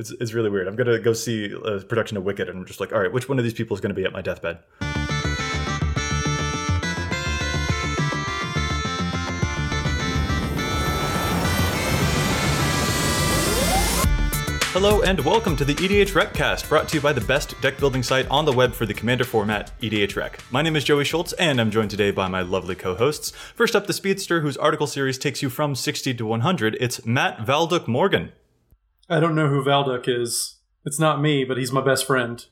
It's it's really weird. I'm gonna go see a production of Wicked, and I'm just like, all right, which one of these people is gonna be at my deathbed? Hello and welcome to the EDH Recast, brought to you by the best deck building site on the web for the Commander format, EDH Rec. My name is Joey Schultz, and I'm joined today by my lovely co-hosts. First up, the Speedster, whose article series takes you from 60 to 100. It's Matt Valduk Morgan. I don't know who Valduk is. It's not me, but he's my best friend.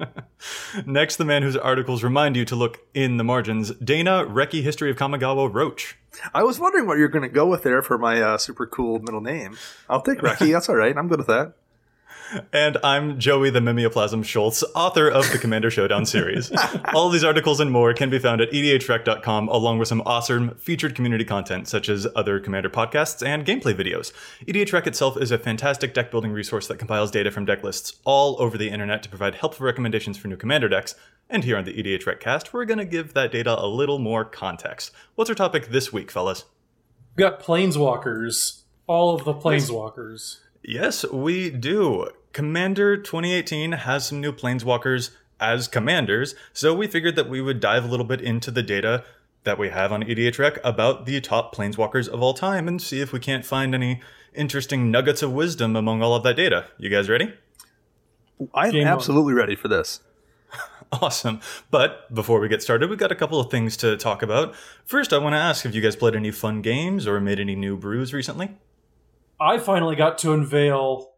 Next, the man whose articles remind you to look in the margins, Dana Reki History of Kamigawa Roach. I was wondering what you're going to go with there for my uh, super cool middle name. I'll take Reki. That's all right. I'm good with that. And I'm Joey the Mimeoplasm Schultz, author of the Commander Showdown series. All these articles and more can be found at edhrec.com, along with some awesome featured community content, such as other Commander podcasts and gameplay videos. EDHREC itself is a fantastic deck building resource that compiles data from deck lists all over the internet to provide helpful recommendations for new Commander decks. And here on the EDHREC cast, we're going to give that data a little more context. What's our topic this week, fellas? We've got planeswalkers. All of the planeswalkers. Yes, we do. Commander 2018 has some new planeswalkers as commanders, so we figured that we would dive a little bit into the data that we have on EDHREC about the top planeswalkers of all time and see if we can't find any interesting nuggets of wisdom among all of that data. You guys ready? I'm Game on. absolutely ready for this. Awesome. But before we get started, we've got a couple of things to talk about. First, I want to ask have you guys played any fun games or made any new brews recently? I finally got to unveil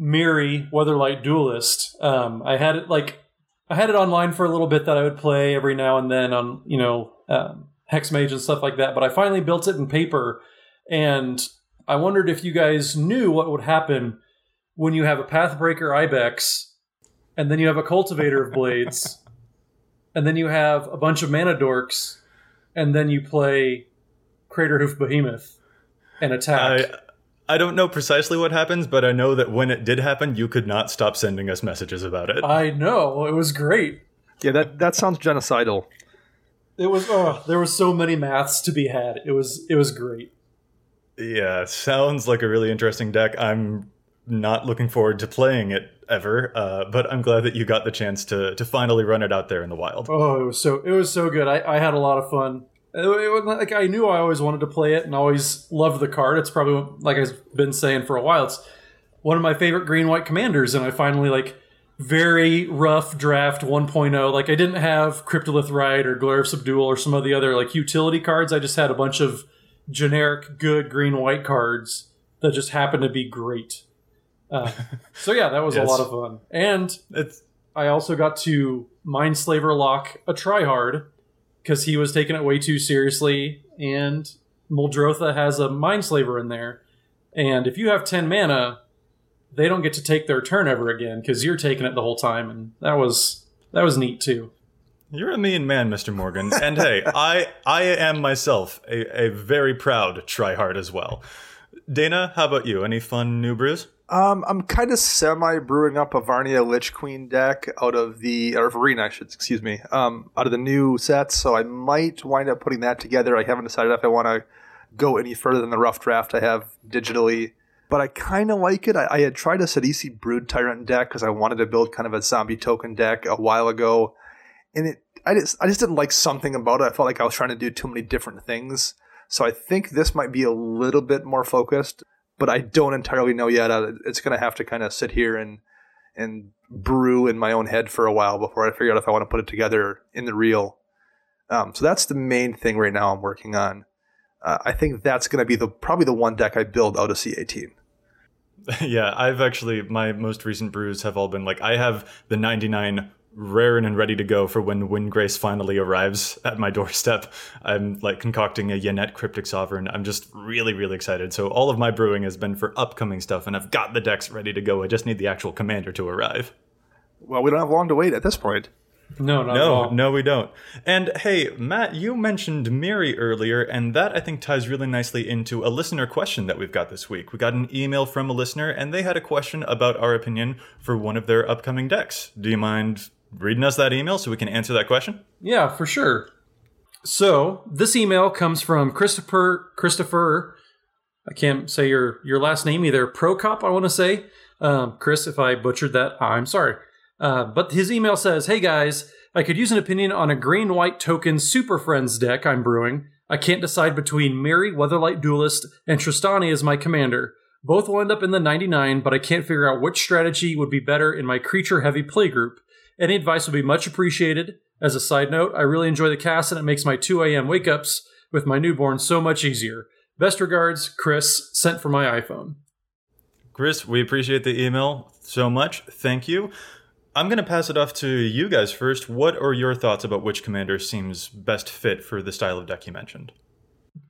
Mirri Weatherlight Duelist. Um, I had it like I had it online for a little bit that I would play every now and then on you know um, XMage and stuff like that. But I finally built it in paper, and I wondered if you guys knew what would happen when you have a Pathbreaker Ibex, and then you have a Cultivator of Blades, and then you have a bunch of Mana Dorks, and then you play Craterhoof Behemoth and attack. I I don't know precisely what happens, but I know that when it did happen, you could not stop sending us messages about it. I know it was great. Yeah, that, that sounds genocidal. It was oh, there were so many maths to be had. It was it was great. Yeah, sounds like a really interesting deck. I'm not looking forward to playing it ever, uh, but I'm glad that you got the chance to to finally run it out there in the wild. Oh, it was so it was so good. I, I had a lot of fun. It, it was like I knew I always wanted to play it and always loved the card. It's probably like I've been saying for a while. It's one of my favorite green white commanders, and I finally like very rough draft 1.0. Like I didn't have Cryptolith Rite or Glare of Subdual or some of the other like utility cards. I just had a bunch of generic good green white cards that just happened to be great. Uh, so yeah, that was Yes. a lot of fun. And It's I also got to Mindslaver lock a tryhard because he was taking it way too seriously, and Muldrotha has a Mindslaver in there. And if you have 10 mana, they don't get to take their turn ever again because you're taking it the whole time, and that was that was neat too. you're a mean man, Mr. Morgan. And hey, I I am myself a, a very proud tryhard as well. Dana, how about you? Any fun new brews? Um, I'm kind of semi brewing up a Varina Lich Queen deck out of the or Arena, I should excuse me, um, out of the new sets. So I might wind up putting that together. I haven't decided if I want to go any further than the rough draft I have digitally. But I kind of like it. I, I had tried a Sidisi Brood Tyrant deck because I wanted to build kind of a zombie token deck a while ago, and it I just I just didn't like something about it. I felt like I was trying to do too many different things. So I think this might be a little bit more focused but I don't entirely know yet. It's going to have to kind of sit here and and brew in my own head for a while before I figure out if I want to put it together in the real. Um, so that's the main thing right now I'm working on. Uh, I think that's going to be the probably the one deck I build out of C18. yeah, I've actually my most recent brews have all been like I have the 99 rare and ready to go for when Windgrace finally arrives at my doorstep. I'm like concocting a Yennett Cryptic Sovereign. I'm just really really excited. So all of my brewing has been for upcoming stuff and I've got the decks ready to go. I just need the actual commander to arrive. Well, we don't have long to wait at this point. No, not at No, all. no, we don't. And hey, Matt, you mentioned Mirri earlier, and that I think ties really nicely into a listener question that we've got this week. We got an email from a listener, and they had a question about our opinion for one of their upcoming decks. Do you mind reading us that email so we can answer that question? Yeah, for sure. So this email comes from Christopher Christopher. I can't say your your last name either. Prokop, I want to say. Um, Chris, if I butchered that, I'm sorry. Uh, but his email says, "Hey guys, I could use an opinion on a green white token Super Friends deck I'm brewing. I can't decide between Mary, Weatherlight Duelist, and Trostani as my commander. Both will end up in the 99, but I can't figure out which strategy would be better in my creature heavy playgroup. Any advice would be much appreciated. As a side note, I really enjoy the cast and it makes my 2 a.m. wake ups with my newborn so much easier. Best regards, Chris, sent from my iPhone. Chris, we appreciate the email so much. Thank you. I'm going to pass it off to you guys first. What are your thoughts about which commander seems best fit for the style of deck you mentioned?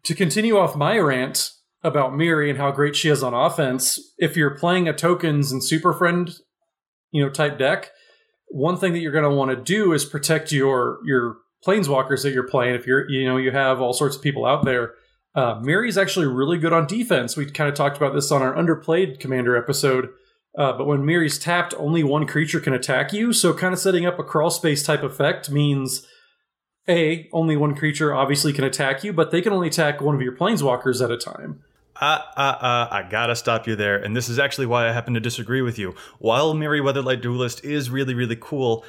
To continue off my rant about Mirri and how great she is on offense, if you're playing a tokens and super friend, you know, type deck, one thing that you're going to want to do is protect your your planeswalkers that you're playing. If you're, you know, you have all sorts of people out there. Uh, Mirri's actually really good on defense. We kind of talked about this on our underplayed commander episode uh, but when Mirri's tapped, only one creature can attack you. So, kind of setting up a crawl space type effect means A, only one creature obviously can attack you, but they can only attack one of your planeswalkers at a time. Uh, uh, uh, I gotta stop you there, and this is actually why I happen to disagree with you. While Mirri Weatherlight Duelist is really, really cool,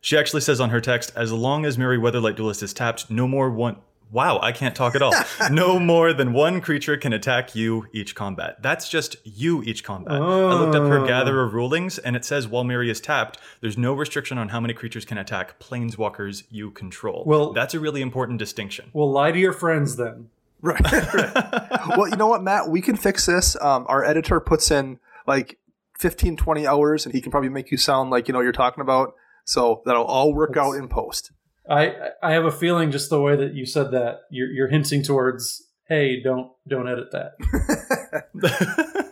she actually says on her text, as long as Mirri Weatherlight Duelist is tapped, no more one Wow, I can't talk at all. no more than one creature can attack you each combat. That's just you each combat. Oh. I looked up her Gatherer rulings, and it says while Mirri is tapped, there's no restriction on how many creatures can attack planeswalkers you control. Well, that's a really important distinction. Well, lie to your friends then. Right. right. well, you know what, Matt? We can fix this. Um, our editor puts in like 15, 20 hours, and he can probably make you sound like you know you're talking about. So that'll all work that's, out in post. I I have a feeling just the way that you said that you're you're hinting towards hey don't don't edit that.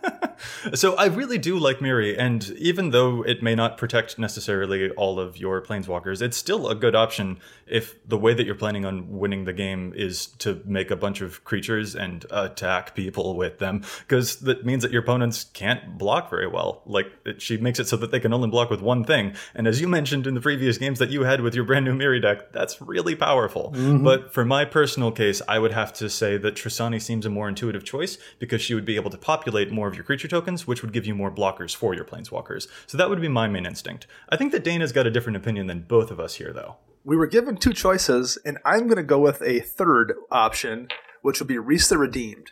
so I really do like Mirri, and even though it may not protect necessarily all of your planeswalkers, it's still a good option if the way that you're planning on winning the game is to make a bunch of creatures and attack people with them, because that means that your opponents can't block very well. Like it, she makes it so that they can only block with one thing, and as you mentioned in the previous games that you had with your brand new Mirri deck, that's really powerful. Mm-hmm. But for my personal case, I would have to say that Trostani seems a more intuitive choice because she would be able to populate more of your creature tokens, which would give you more blockers for your planeswalkers. So that would be my main instinct. I think that Dana's got a different opinion than both of us here, though we were given two choices, and I'm going to go with a third option, which would be Rhys the Redeemed.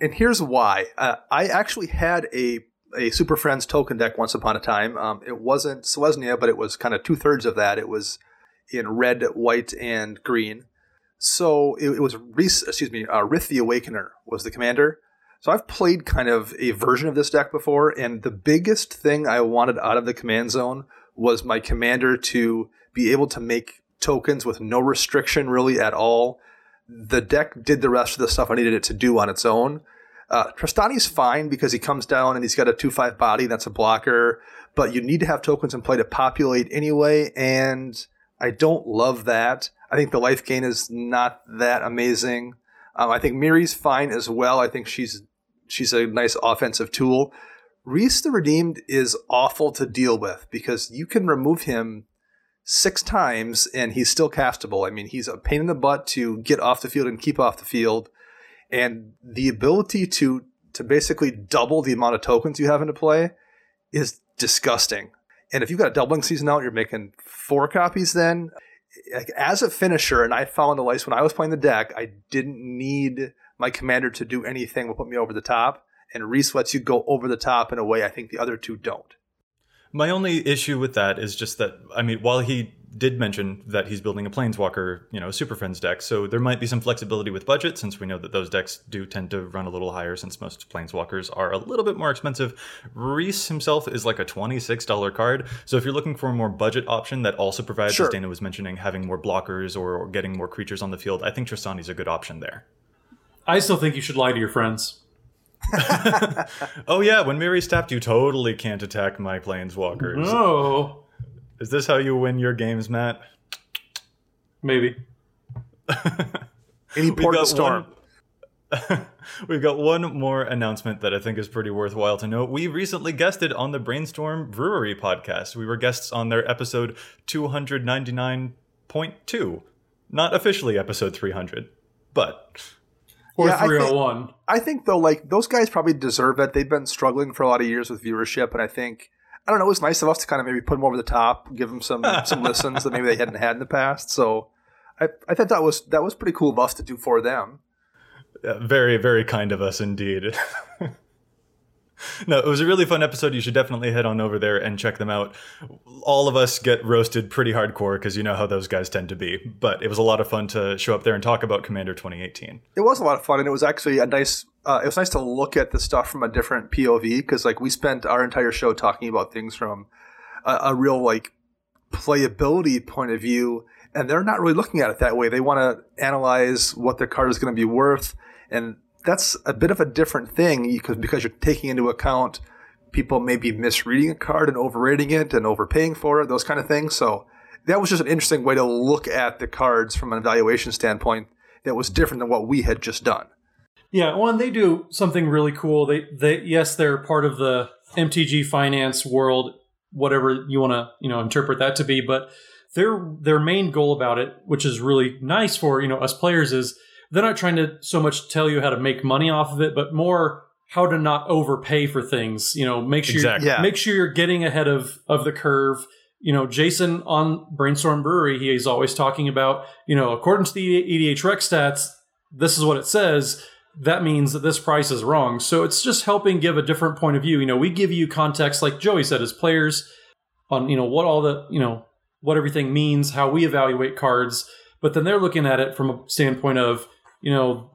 And here's why. Uh, I actually had a a Super Friends token deck once upon a time. Um, it wasn't Selesnya, but it was kind of two thirds of that. It was in red, white, and green. So it, it was Rhys, excuse me, uh, Rith the Awakener was the commander. So I've played kind of a version of this deck before, and the biggest thing I wanted out of the command zone was my commander to be able to make tokens with no restriction really at all. The deck did the rest of the stuff I needed it to do on its own. Uh, Trostani's fine because he comes down and he's got a 2 5 body, that's a blocker, but you need to have tokens in play to populate anyway, and I don't love that. I think the life gain is not that amazing. Um, I think Mirri's fine as well. I think she's she's a nice offensive tool. Rhys the Redeemed is awful to deal with because you can remove him six times and he's still castable. I mean, he's a pain in the butt to get off the field and keep off the field. And the ability to to basically double the amount of tokens you have into play is disgusting. And if you've got a doubling season out, you're making four copies then. As a finisher, and I found the lice when I was playing the deck, I didn't need my commander to do anything will put me over the top. And Rhys lets you go over the top in a way I think the other two don't. My only issue with that is just that I mean, while he did mention that he's building a planeswalker, you know, Super Friends deck, so there might be some flexibility with budget since we know that those decks do tend to run a little higher since most planeswalkers are a little bit more expensive. Rhys himself is like a $26 card, so if you're looking for a more budget option that also provides, sure. as Dana was mentioning, having more blockers or, or getting more creatures on the field, I think Trostani's a good option there. I still think you should lie to your friends. oh yeah, when Mirri's tapped, you totally can't attack my planeswalkers. No. Is this how you win your games, Matt? Maybe. Any port of storm. One, we've got one more announcement that I think is pretty worthwhile to note. We recently guested on the Brainstorm Brewery podcast. We were guests on their episode 299.2. Not officially episode 300, but or Yeah, I think- 301. I think though, like those guys probably deserve it. They've been struggling for a lot of years with viewership, and I think I don't know. It was nice of us to kind of maybe put them over the top, give them some some listens that maybe they hadn't had in the past. So I, I thought that was that was pretty cool of us to do for them. Yeah, very, very kind of us indeed. no, it was a really fun episode. You should definitely head on over there and check them out. All of us get roasted pretty hardcore because you know how those guys tend to be. But it was a lot of fun to show up there and talk about Commander 2018. It was a lot of fun, and it was actually a nice. Uh, it was nice to look at the stuff from a different POV because, like, we spent our entire show talking about things from a, a real like playability point of view, and they're not really looking at it that way. They want to analyze what their card is going to be worth, and that's a bit of a different thing because because you're taking into account people maybe misreading a card and overrating it and overpaying for it, those kind of things. So that was just an interesting way to look at the cards from an evaluation standpoint that was different than what we had just done. Yeah, well, and they do something really cool. They, they, yes, they're part of the MTG finance world, whatever you want to, you know, interpret that to be. But their their main goal about it, which is really nice for you know us players, is they're not trying to so much tell you how to make money off of it, but more how to not overpay for things. You know, make sure Exactly. Yeah. make sure you're getting ahead of of the curve. You know, Jason on Brainstorm Brewery, he is always talking about, you know, according to the EDH Rec stats, this is what it says. That means that this price is wrong. So it's just helping give a different point of view. You know, we give you context, like Joey said, as players on, you know, what all the, you know, what everything means, how we evaluate cards. But then they're looking at it from a standpoint of, you know,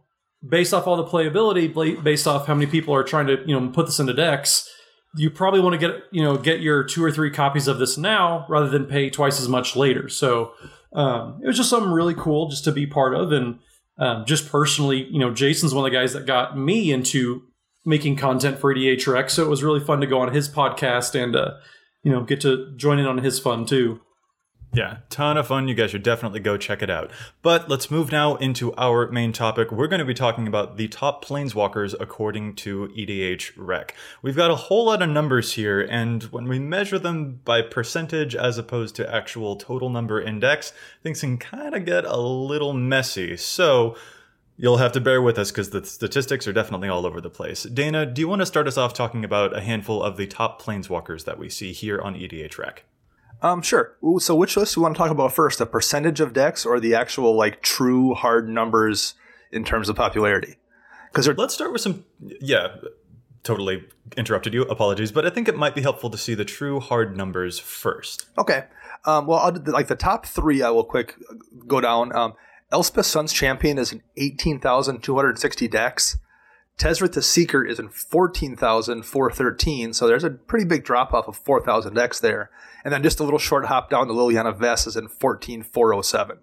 based off all the playability, based off how many people are trying to, you know, put this into decks, you probably want to get, you know, get your two or three copies of this now rather than pay twice as much later. So um, it was just something really cool just to be part of. And um, just personally, you know, Jason's one of the guys that got me into making content for EDH Rec. So it was really fun to go on his podcast and, uh, you know, get to join in on his fun too. Yeah, ton of fun. You guys should definitely go check it out. But let's move now into our main topic. We're going to be talking about the top planeswalkers according to EDH Rec. We've got a whole lot of numbers here, and when we measure them by percentage as opposed to actual total number index, things can kind of get a little messy. So you'll have to bear with us because the statistics are definitely all over the place. Dana, do you want to start us off talking about a handful of the top planeswalkers that we see here on EDH Rec? Um, sure. So, which list do we want to talk about first? The percentage of decks or the actual like true hard numbers in terms of popularity? Because Let's start with some. Yeah, totally interrupted you. Apologies, but I think it might be helpful to see the true hard numbers first. okay. Um, well, I'll, do the- like the top three, I will quick go down. Um, Elspeth Sun's Champion is in eighteen thousand two hundred sixty decks. Tezzeret the Seeker is in 14,413, so there's a pretty big drop off of 4,000 decks there. And then just a little short hop down to Liliana Vess is in 14,407.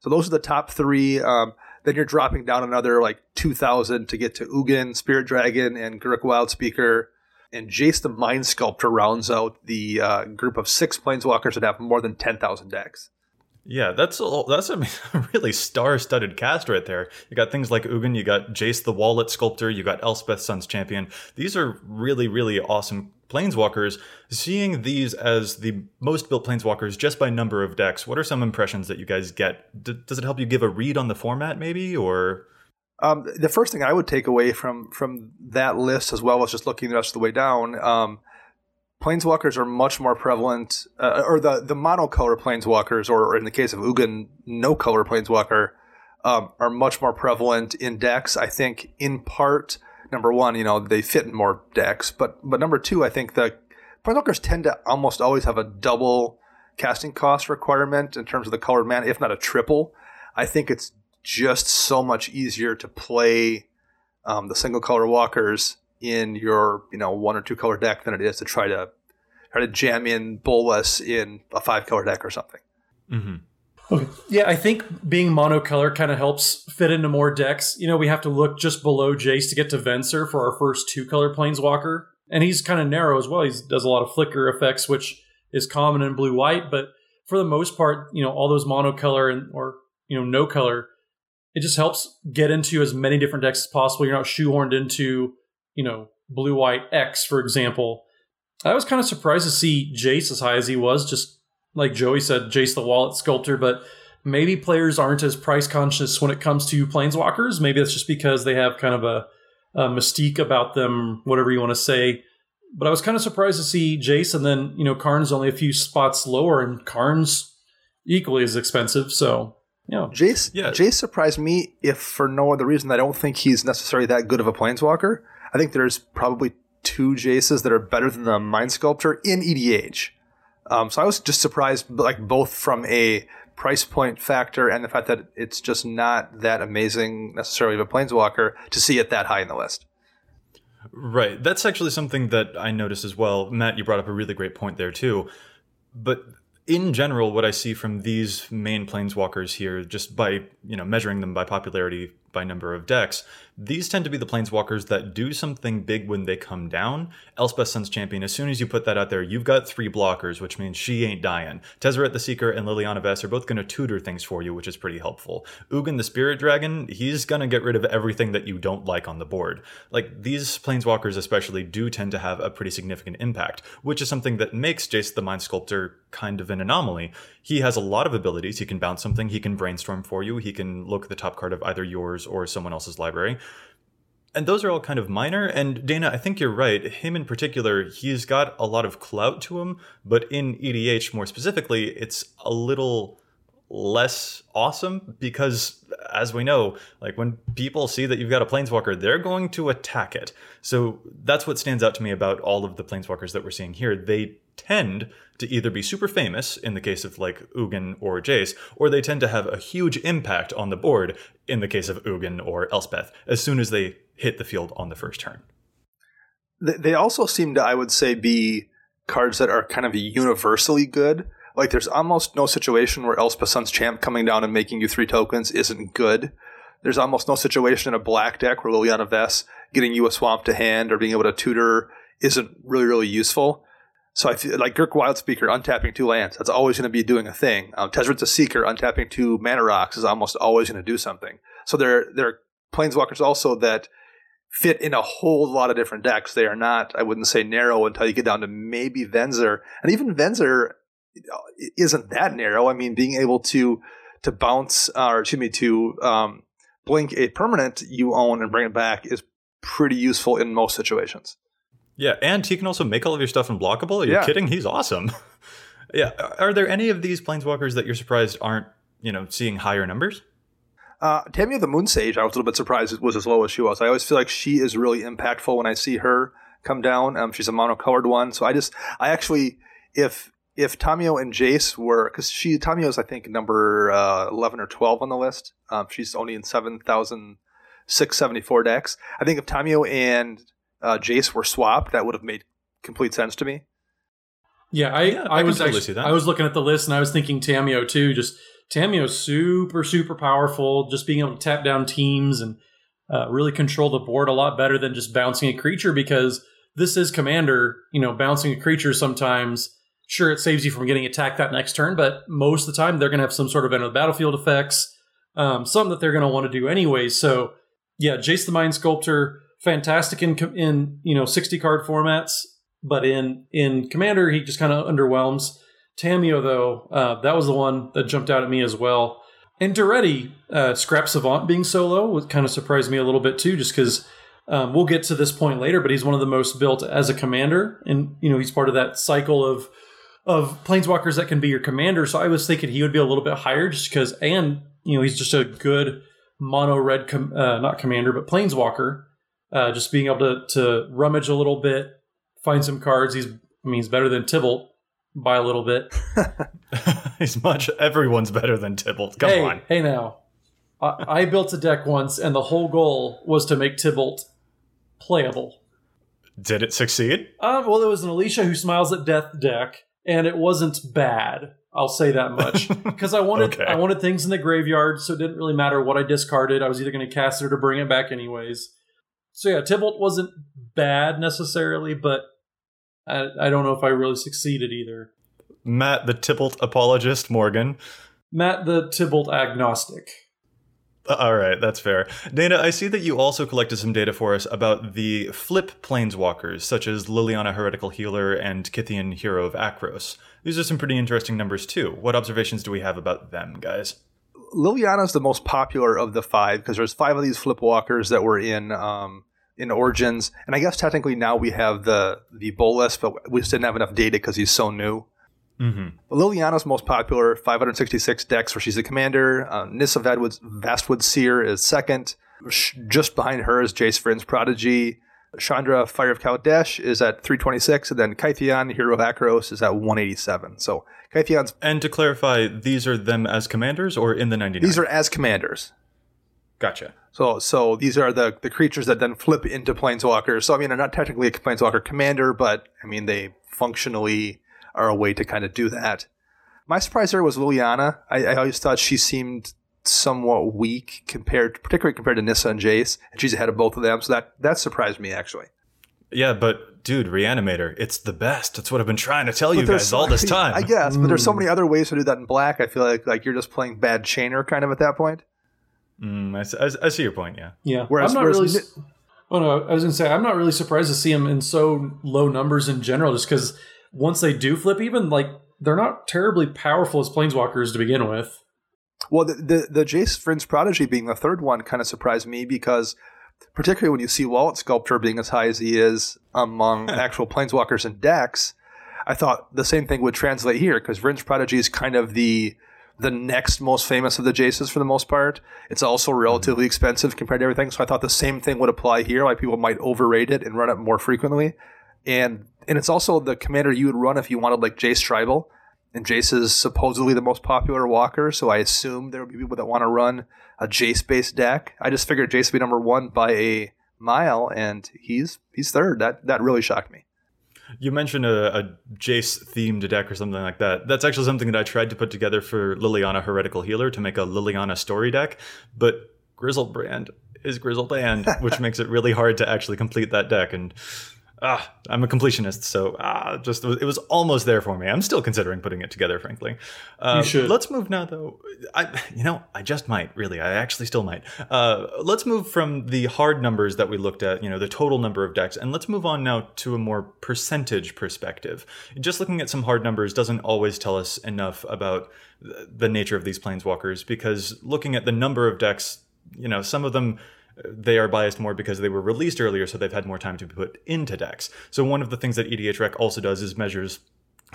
So those are the top three. Um, then you're dropping down another like 2,000 to get to Ugin, Spirit Dragon, and Garruk Wildspeaker. And Jace the Mind Sculptor rounds out the uh, group of six planeswalkers that have more than 10,000 decks. Yeah, that's a, that's a really star-studded cast right there. You got things like Ugin, you got Jace the Wallet Sculptor, you got Elspeth Sun's Champion. These are really, really awesome planeswalkers. Seeing these as the most built planeswalkers just by number of decks, what are some impressions that you guys get? D- does it help you give a read on the format, maybe, or Um, the first thing I would take away from from that list, as well as just looking the rest of the way down, um, planeswalkers are much more prevalent, uh, or the the monocolor planeswalkers, or in the case of Ugin, no color planeswalker, um, are much more prevalent in decks. I think in part, number one, you know, they fit in more decks, but but number two, I think the planeswalkers tend to almost always have a double casting cost requirement in terms of the colored mana, if not a triple. I think it's just so much easier to play um, the single color walkers in your you know one or two color deck than it is to try to try to jam in Bolas in a five color deck or something. mm-hmm. Okay. Yeah, I think being monocolor kind of helps fit into more decks. You know, we have to look just below Jace to get to Venser for our first two color planeswalker. And he's kind of narrow as well. He does a lot of flicker effects, which is common in blue white. But for the most part, you know, all those monocolor and or you know, no color, it just helps get into as many different decks as possible. You're not shoehorned into, you know, blue white X, for example. I was kind of surprised to see Jace as high as he was, just like Joey said, Jace the Wallet Sculptor, but maybe players aren't as price conscious when it comes to planeswalkers. Maybe that's just because they have kind of a, a mystique about them, whatever you want to say. But I was kind of surprised to see Jace, and then you know Karn's only a few spots lower, and Karn's equally as expensive. So you know, Jace, Yeah. Jace surprised me if for no other reason. I don't think he's necessarily that good of a planeswalker. I think there's probably two Jaces that are better than the Mind Sculptor in EDH. Um, so I was just surprised, like both from a price point factor and the fact that it's just not that amazing necessarily of a planeswalker to see it that high in the list. Right. That's actually something that I noticed as well. Matt, you brought up a really great point there too. But in general, what I see from these main planeswalkers here, just by you know measuring them by popularity by number of decks, these tend to be the planeswalkers that do something big when they come down. Elspeth Sun's Champion, as soon as you put that out there, you've got three blockers, which means she ain't dying. Tezzeret the Seeker and Liliana Vess are both going to tutor things for you, which is pretty helpful. Ugin the Spirit Dragon, he's going to get rid of everything that you don't like on the board. Like, these planeswalkers especially do tend to have a pretty significant impact, which is something that makes Jace the Mind Sculptor kind of an anomaly. He has a lot of abilities. He can bounce something, he can brainstorm for you, he can look at the top card of either yours or someone else's library. And those are all kind of minor. And Dana, I think you're right. Him in particular, he's got a lot of clout to him, but in EDH more specifically, it's a little less awesome because as we know like when people see that you've got a planeswalker they're going to attack it so that's what stands out to me about all of the planeswalkers that we're seeing here they tend to either be super famous in the case of like Ugin or Jace, or they tend to have a huge impact on the board in the case of Ugin or Elspeth as soon as they hit the field on the first turn. They also seem to, I would say, be cards that are kind of universally good. Like there's almost no situation where Elspeth Sun's Champ coming down and making you three tokens isn't good. There's almost no situation in a black deck where Liliana Vess getting you a swamp to hand or being able to tutor isn't really, really useful. So I feel like Garruk Wildspeaker untapping two lands, that's always going to be doing a thing. Um, Tezzeret's a Seeker untapping two mana rocks is almost always going to do something. So there, there are planeswalkers also that fit in a whole lot of different decks. They are not, I wouldn't say narrow until you get down to maybe Venser. And even Venser isn't that narrow. I mean, being able to to bounce, uh, or excuse me, to um, blink a permanent you own and bring it back is pretty useful in most situations. Yeah, and he can also make all of your stuff unblockable. Are you Yeah. kidding? He's awesome. yeah. Are there any of these planeswalkers that you're surprised aren't, you know, seeing higher numbers? Uh, Tamiyo the Moon Sage, I was a little bit surprised it was as low as she was. I always feel like she is really impactful when I see her come down. Um, she's a monocolored one, so I just, I actually, if if Tamiyo and Jace were, because she Tamiyo is I think number uh, eleven or twelve on the list. Um, she's only in seven thousand six seventy four decks. I think if Tamiyo and uh, Jace were swapped, that would have made complete sense to me. Yeah, I, Yeah, I I, was totally actually, see that. I was looking at the list and I was thinking Tamiyo too. Just Tamiyo's super super powerful. Just being able to tap down teams and uh, really control the board a lot better than just bouncing a creature because this is commander. You know, bouncing a creature sometimes. Sure, it saves you from getting attacked that next turn, but most of the time they're going to have some sort of end of the battlefield effects, um, some that they're going to want to do anyway. So, yeah, Jace the Mind Sculptor, fantastic in in you know sixty card formats, but in in Commander he just kind of underwhelms. Tamiyo though, uh, that was the one that jumped out at me as well. And Daretti, uh, Scrap Savant being solo kind of surprised me a little bit too, just because um, we'll get to this point later. But he's one of the most built as a commander, and you know he's part of that cycle of of planeswalkers that can be your commander. So I was thinking he would be a little bit higher, just because, and you know he's just a good mono red, com- uh, not commander, but planeswalker. Uh, just being able to to rummage a little bit, find some cards. He's I mean he's better than Tibalt by a little bit. He's much. Everyone's better than Tibalt. Come hey, on. hey now. I, I built a deck once, and the whole goal was to make Tibalt playable. Did it succeed? Uh, well, there was an Alesha who smiles at death deck, and it wasn't bad. I'll say that much because I wanted Okay. I wanted things in the graveyard, so it didn't really matter what I discarded. I was either going to cast it or to bring it back anyways. So yeah, Tibalt wasn't bad necessarily, but I, I don't know if I really succeeded either. Matt, the Tibalt apologist, Morgan. Matt, the Tibalt agnostic. Uh, All right, that's fair. Dana, I see that you also collected some data for us about the flip planeswalkers, such as Liliana Heretical Healer and Kytheon Hero of Akros. These are some pretty interesting numbers too. What observations do we have about them, guys? Liliana's the most popular of the five because there's five of these flip walkers that were in um, in Origins, and I guess technically now we have the the Bolas, but we just didn't have enough data because he's so new. Mm-hmm. Liliana's most popular, 566 decks where she's the commander. Uh, Nissa Vastwood Seer is second. Just behind her is Jace Vryn's Prodigy. Chandra Fire of Kaladesh is at 326, and then Kytheon, Hero of Akros, is at 187. So Kytheon's And to clarify, these are them as commanders or in the 99? these are as commanders. Gotcha. So so these are the the creatures that then flip into planeswalkers. So I mean, they're not technically a planeswalker commander, but I mean they functionally are a way to kind of do that. My surprise there was Liliana. I, I always thought she seemed somewhat weak compared, particularly compared to Nissa and Jace, and she's ahead of both of them. So that that surprised me actually. Yeah, but dude, Reanimator, it's the best. That's what I've been trying to tell you But there's guys so all this time. I guess, but there's so many other ways to do that in black. I feel like like you're just playing bad chainer kind of at that point. Mm, I, s- I s- I see your point, yeah. Yeah. Whereas- I'm not whereas really. Ni- Oh no, I was gonna say I'm not really surprised to see them in so low numbers in general, just because once they do flip, even like they're not terribly powerful as planeswalkers to begin with. Well, the the, the Jace Vryn's Prodigy being the third one kind of surprised me because, particularly when you see Wallet Sculptor being as high as he is among actual planeswalkers and decks, I thought the same thing would translate here because Vryn's Prodigy is kind of the the next most famous of the Jaces for the most part. It's also mm-hmm. relatively expensive compared to everything, so I thought the same thing would apply here. Like people might overrate it and run it more frequently, and and it's also the commander you would run if you wanted like Jace Tribal. And Jace is supposedly the most popular walker, so I assume there would be people that want to run a Jace based deck. I just figured Jace would be number one by a mile, and he's he's third. That that really shocked me. You mentioned a, a Jace themed deck or something like that. That's actually something that I tried to put together for Liliana Heretical Healer to make a Liliana story deck, but Griselbrand is Griselbrand, which makes it really hard to actually complete that deck. And ah, I'm a completionist, so ah, just it was almost there for me. I'm still considering putting it together, frankly. Uh, You should. Let's move now, though. I, you know, I just might. Really, I actually still might. Uh, let's move from the hard numbers that we looked at. You know, the total number of decks, and let's move on now to a more percentage perspective. Just looking at some hard numbers doesn't always tell us enough about the nature of these planeswalkers, because looking at the number of decks, you know, some of them they are biased more because they were released earlier, so they've had more time to be put into decks. So one of the things that EDH Rec also does is measures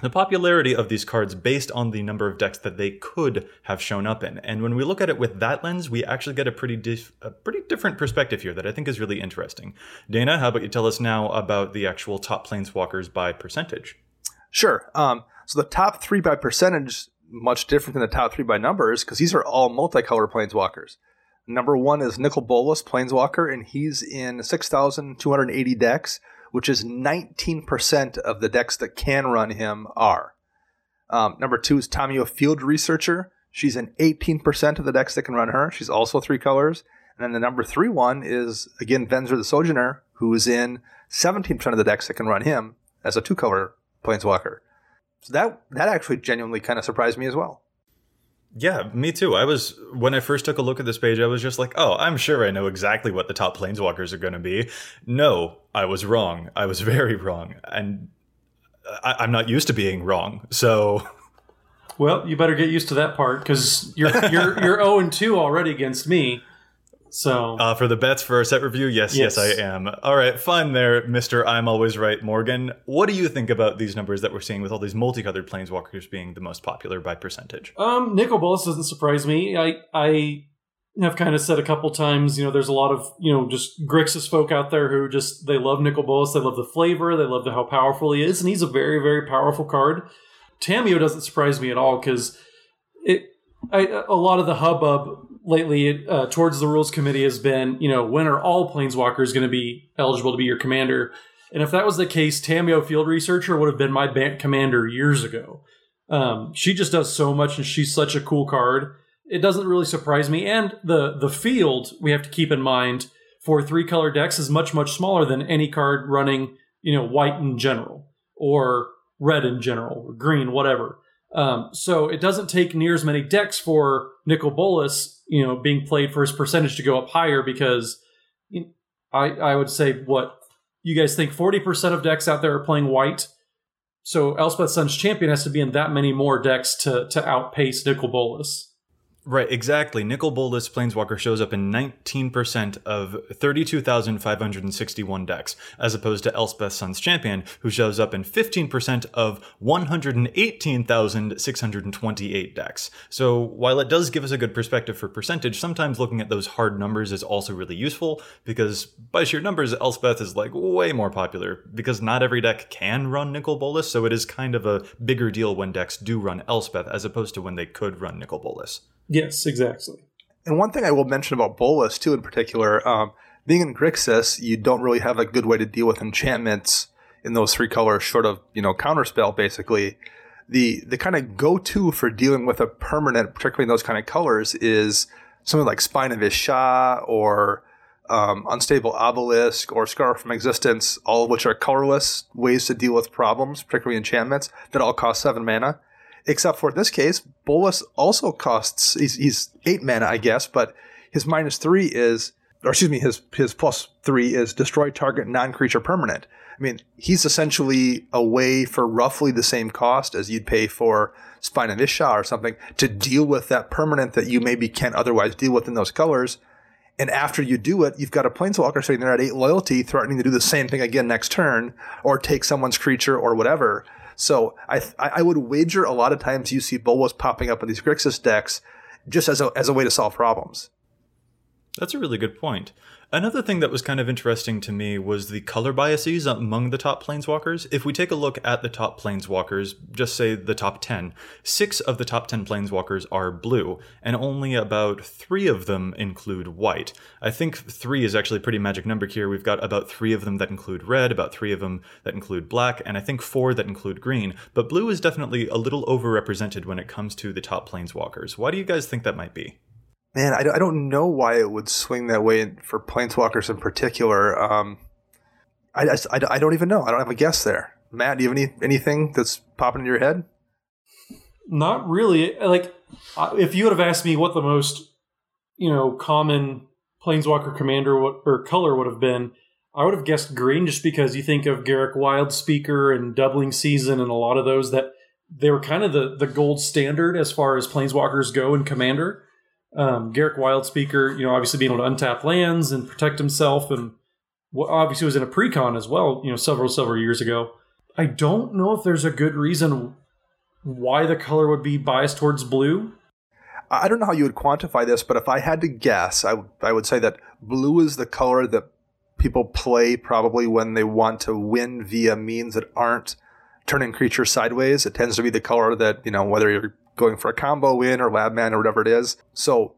the popularity of these cards based on the number of decks that they could have shown up in. And when we look at it with that lens, we actually get a pretty dif- a pretty different perspective here that I think is really interesting. Dana, how about you tell us now about the actual top planeswalkers by percentage? Sure. Um, so the top three by percentage much different than the top three by numbers because these are all multicolor planeswalkers. Number one is Nicol Bolas Planeswalker, and he's in 6,280 decks, which is 19% of the decks that can run him are. Um, number two is Tamiyo Field Researcher. She's in 18% of the decks that can run her. She's also three colors. And then the number three one is, again, Venser the Sojourner, who is in 17% of the decks that can run him as a two color Planeswalker. So that, that actually genuinely kind of surprised me as well. Yeah, me too. I was when I first took a look at this page, I was just like, "Oh, I'm sure I know exactly what the top planeswalkers are going to be." No, I was wrong. I was very wrong, and I, I'm not used to being wrong. So Well, you better get used to that part because you're you're you're zero oh and two already against me. So Uh, for the bets for our set review, yes, yes, Yes. I am. All right, fine there, Mister. I'm always right, Morgan. What do you think about these numbers that we're seeing with all these multicolored planeswalkers being the most popular by percentage? Um, Nicol Bolas doesn't surprise me. I I have kind of said a couple times, you know, there's a lot of you know just Grixis folk out there who just they love Nicol Bolas, they love the flavor, they love the, how powerful he is, and he's a very very powerful card. Tamiyo doesn't surprise me at all because it I, a lot of the hubbub lately uh, towards the rules committee has been, you know, when are all planeswalkers going to be eligible to be your commander? And if that was the case, Tamiyo Field Researcher would have been my commander years ago. Um, she just does so much, and she's such a cool card. It doesn't really surprise me. And the the field we have to keep in mind for three color decks is much much smaller than any card running, you know, white in general or red in general or green, whatever. Um, so it doesn't take near as many decks for Nicol Bolas, you know, being played for his percentage to go up higher because I I would say what you guys think forty percent of decks out there are playing white. So Elspeth Sun's champion has to be in that many more decks to to outpace Nicol Bolas. Right, exactly. Nicol Bolas Planeswalker shows up in 19% of 32,561 decks, as opposed to Elspeth Sun's Champion, who shows up in 15% of 118,628 decks. So while it does give us a good perspective for percentage, sometimes looking at those hard numbers is also really useful, because by sheer numbers, Elspeth is like way more popular, because not every deck can run Nicol Bolas, so it is kind of a bigger deal when decks do run Elspeth, as opposed to when they could run Nicol Bolas. Yes, exactly. And one thing I will mention about Bolas too, in particular, um, being in Grixis, you don't really have a good way to deal with enchantments in those three colors, short of you know counterspell. Basically, the the kind of go to for dealing with a permanent, particularly in those kind of colors, is something like Spine of Ish Sah or um, Unstable Obelisk or Scour from Existence, all of which are colorless ways to deal with problems, particularly enchantments that all cost seven mana. Except for this case, Bolas also costs he's, he's eight mana, I guess, but his minus three is, or excuse me, his his plus three is destroy target non-creature permanent. I mean, he's essentially a way for roughly the same cost as you'd pay for Spine of Ish Sah or something to deal with that permanent that you maybe can't otherwise deal with in those colors. And after you do it, you've got a planeswalker sitting there at eight loyalty, threatening to do the same thing again next turn, or take someone's creature or whatever. So I I would wager a lot of times you see Bolas popping up in these Grixis decks just as a, as a way to solve problems. That's a really good point. Another thing that was kind of interesting to me was the color biases among the top planeswalkers. If we take a look at the top planeswalkers, just say the top 10, six of the top 10 planeswalkers are blue, and only about three of them include white. I think three is actually a pretty magic number here. We've got about three of them that include red, about three of them that include black, and I think four that include green. But blue is definitely a little overrepresented when it comes to the top planeswalkers. Why do you guys think that might be? Man, I, I don't know why it would swing that way for planeswalkers in particular. Um, I, I, I don't even know. I don't have a guess there. Matt, do you have any anything that's popping in your head? Not really. Like, if you would have asked me what the most, you know, common planeswalker commander or color would have been, I would have guessed green just because you think of Garruk Wildspeaker and Doubling Season and a lot of those that they were kind of the, the gold standard as far as planeswalkers go in Commander um, Garruk Wildspeaker, you know, obviously being able to untap lands and protect himself, and obviously was in a precon as well, you know, several several years ago. I don't know if there's a good reason why the color would be biased towards blue. I don't know how you would quantify this, but if I had to guess, I would say that blue is the color that people play probably when they want to win via means that aren't turning creatures sideways. It tends to be the color that, you know, whether you're going for a combo win or lab man or whatever it is. So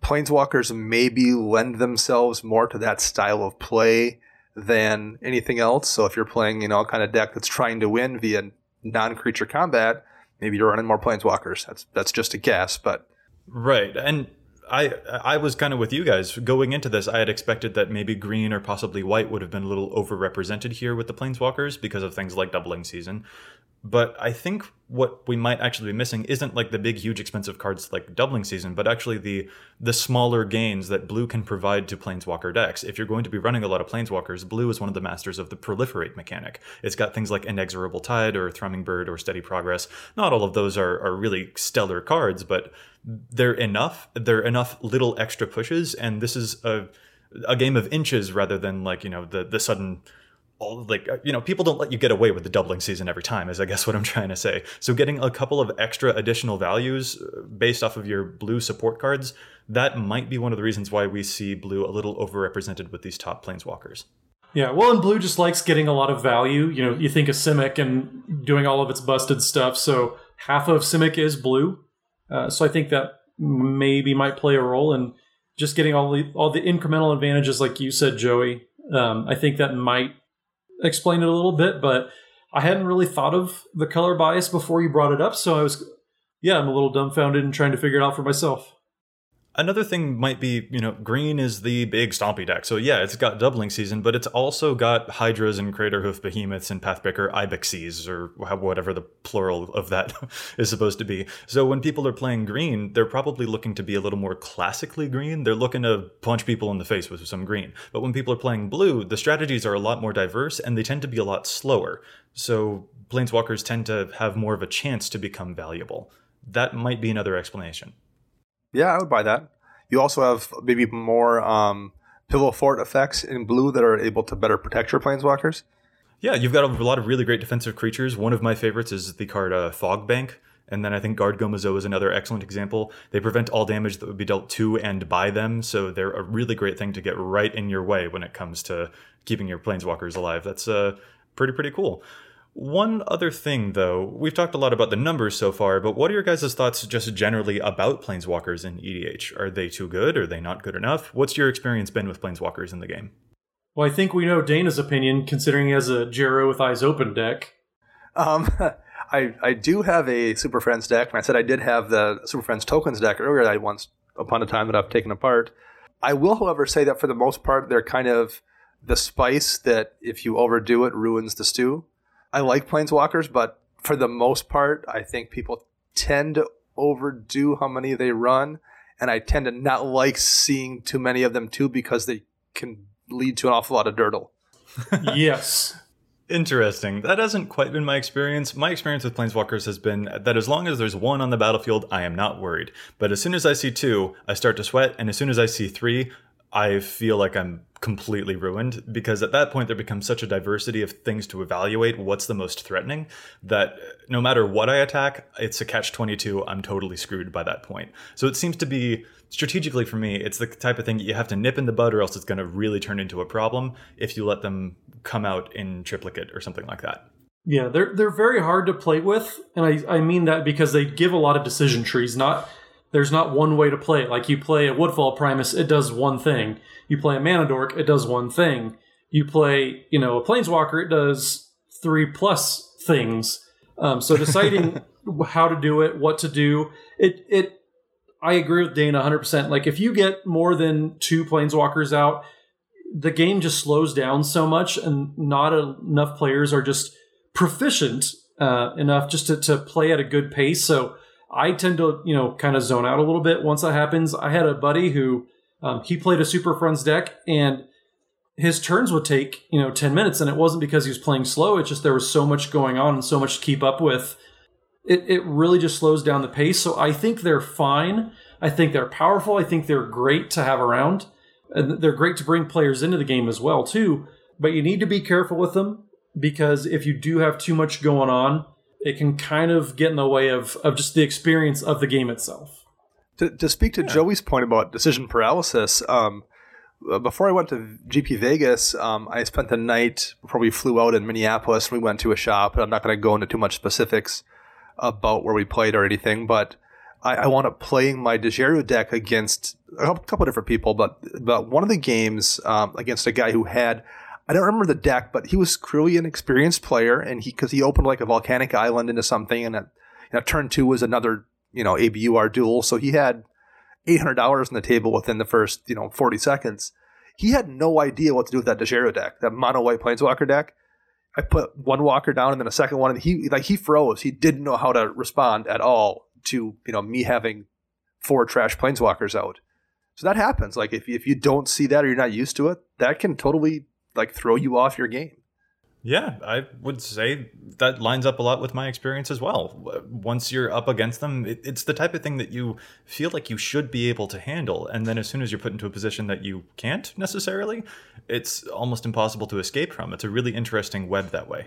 planeswalkers maybe lend themselves more to that style of play than anything else. So if you're playing, you know, kind of deck that's trying to win via non-creature combat, maybe you're running more planeswalkers. That's that's just a guess, but right. And I I was kind of with you guys going into this. I had expected that maybe green or possibly white would have been a little overrepresented here with the planeswalkers because of things like doubling season. But I think what we might actually be missing isn't like the big, huge, expensive cards like doubling season, but actually the the smaller gains that blue can provide to planeswalker decks. If you're going to be running a lot of planeswalkers, blue is one of the masters of the proliferate mechanic. It's got things like inexorable tide or thrumming bird or steady progress. Not all of those are, are really stellar cards, but they're enough. They're enough little extra pushes, and this is a a game of inches rather than like you know the the sudden all like uh, you know people don't let you get away with the doubling season every time is i guess what i'm trying to say. So getting a couple of extra additional values uh, based off of your blue support cards that might be one of the reasons why we see blue a little overrepresented with these top planeswalkers. Yeah well and blue just likes getting a lot of value. You know you think of simic and doing all of its busted stuff so half of simic is blue. Uh, so i think that maybe might play a role in just getting all the all the incremental advantages like you said joey. Um, i think that might explain it a little bit, but I hadn't really thought of the color bias before you brought it up, so I was yeah, I'm a little dumbfounded and trying to figure it out for myself. Another thing might be, you know, green is the big stompy deck. So yeah, it's got doubling season, but it's also got hydras and craterhoof behemoths and pathbreaker ibexes or whatever the plural of that is supposed to be. So when people are playing green, they're probably looking to be a little more classically green. They're looking to punch people in the face with some green. But when people are playing blue, the strategies are a lot more diverse and they tend to be a lot slower. So planeswalkers tend to have more of a chance to become valuable. That might be another explanation. Yeah, I would buy that. You also have maybe more um, pillow fort effects in blue that are able to better protect your planeswalkers. Yeah, you've got a lot of really great defensive creatures. One of my favorites is the card uh, Fog Bank. And then I think Guard Gomazoa is another excellent example. They prevent all damage that would be dealt to and by them, so they're a really great thing to get right in your way when it comes to keeping your planeswalkers alive. That's uh, pretty, pretty cool. One other thing, though, we've talked a lot about the numbers so far, but what are your guys' thoughts just generally about planeswalkers in EDH? Are they too good? Are they not good enough? What's your experience been with planeswalkers in the game? Well, I think we know Dana's opinion, considering he has a Jaro with Eyes Open deck. Um, I, I do have a Super Friends deck, and I said I did have the Super Friends tokens deck earlier that I once upon a time that I've taken apart. I will, however, say that for the most part, they're kind of the spice that if you overdo it ruins the stew. I like planeswalkers, but for the most part, I think people tend to overdo how many they run, and I tend to not like seeing too many of them too because they can lead to an awful lot of dirtle. yes. Interesting. That hasn't quite been my experience. My experience with Planeswalkers has been that as long as there's one on the battlefield, I am not worried. But as soon as I see two, I start to sweat, and as soon as I see three, I feel like I'm completely ruined because at that point there becomes such a diversity of things to evaluate what's the most threatening that no matter what I attack, it's a catch 22. I'm totally screwed by that point. So it seems to be strategically for me, it's the type of thing you have to nip in the bud or else it's going to really turn into a problem if you let them come out in triplicate or something like that. Yeah, they're they're very hard to play with, and I, I mean that because they give a lot of decision trees. Not there's not one way to play it. Like you play a Woodfall Primus, it does one thing. You play a Mana Dork, it does one thing. You play, you know, a Planeswalker, it does three plus things. Um, so deciding how to do it, what to do, it it. I agree with Dana 100%. Like if you get more than two Planeswalkers out, the game just slows down so much, and not enough players are just proficient uh, enough just to, to play at a good pace. So I tend to, you know, kind of zone out a little bit once that happens. I had a buddy who um, he played a Super Friends deck, and his turns would take, you know, 10 minutes, and it wasn't because he was playing slow. It's just there was so much going on and so much to keep up with. It, it really just slows down the pace. So I think they're fine. I think they're powerful. I think they're great to have around. And they're great to bring players into the game as well, too. But you need to be careful with them because if you do have too much going on, it can kind of get in the way of, of just the experience of the game itself. To, to speak to yeah. Joey's point about decision paralysis, um, uh, before I went to GP Vegas, um, I spent the night before we flew out in Minneapolis. And we went to a shop, and I'm not going to go into too much specifics about where we played or anything, but I, I wound up playing my Dejero deck against a couple different people, but but one of the games um, against a guy who had I don't remember the deck, but he was clearly an experienced player, and he because he opened like a volcanic island into something, and at, you know, turn two was another you know ABUR dual, so he had eight hundred dollars on the table within the first you know forty seconds. He had no idea what to do with that Dejero deck, that mono white planeswalker deck. I put one walker down and then a second one, and he like he froze. He didn't know how to respond at all to you know me having four trash planeswalkers out. So that happens. Like if if you don't see that or you're not used to it, that can totally like throw you off your game. Yeah, I would say that lines up a lot with my experience as well. Once you're up against them, it, it's the type of thing that you feel like you should be able to handle. And then as soon as you're put into a position that you can't necessarily, it's almost impossible to escape from. It's a really interesting web that way.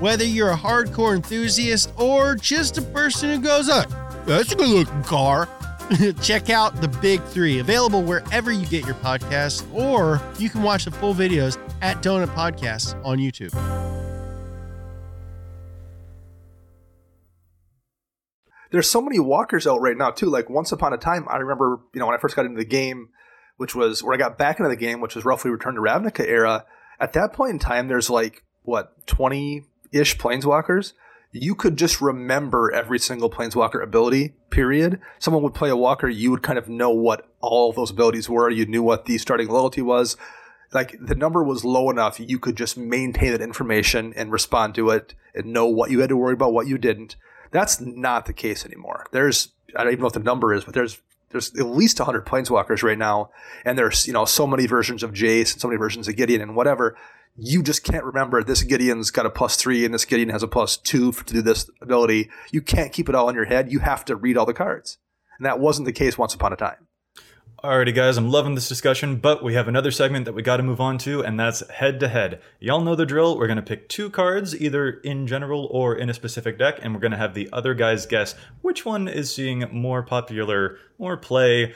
whether you're a hardcore enthusiast or just a person who goes, oh, that's a good looking car, check out the Big Three, available wherever you get your podcasts, or you can watch the full videos at Donut Podcasts on YouTube. There's so many walkers out right now too. Like once upon a time, I remember, you know, when I first got into the game, which was where I got back into the game, which was roughly Return to Ravnica era. At that point in time, there's like what 20 ish planeswalkers. you could just remember every single planeswalker ability, period. Someone would play a walker, you would kind of know what all those abilities were. You knew what the starting loyalty was. Like the number was low enough, you could just maintain that information and respond to it and know what you had to worry about, what you didn't. That's not the case anymore. There's, I don't even know what the number is, but there's there's at least 100 planeswalkers right now and there's you know so many versions of jace and so many versions of gideon and whatever you just can't remember this Gideon's got a plus three and this Gideon has a plus two to do this ability. You can't keep it all in your head. You have to read all the cards. And that wasn't the case once upon a time. Alrighty, guys, I'm loving this discussion, but we have another segment that we got to move on to, and that's head to head. Y'all know the drill. We're going to pick two cards, either in general or in a specific deck, and we're going to have the other guys guess which one is seeing more popular, more play,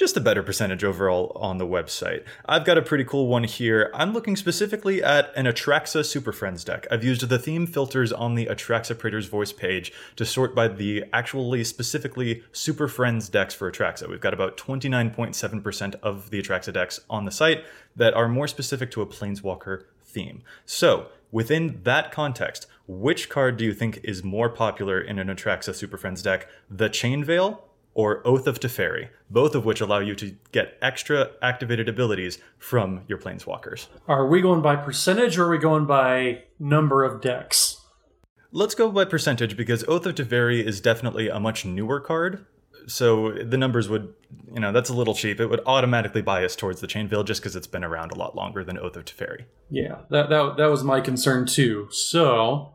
just a better percentage overall on the website. I've got a pretty cool one here. I'm looking specifically at an Atraxa Super Friends deck. I've used the theme filters on the Atraxa Praetor's Voice page to sort by the actually specifically Super Friends decks for Atraxa. We've got about 29.7% of the Atraxa decks on the site that are more specific to a Planeswalker theme. So, within that context, which card do you think is more popular in an Atraxa Super Friends deck? The Chain Veil or Oath of Teferi, both of which allow you to get extra activated abilities from your planeswalkers. Are we going by percentage or are we going by number of decks? Let's go by percentage because Oath of Teferi is definitely a much newer card. So the numbers would, you know, that's a little cheap. It would automatically bias towards the Chain Veil just because it's been around a lot longer than Oath of Teferi. Yeah, that, that, that was my concern too. So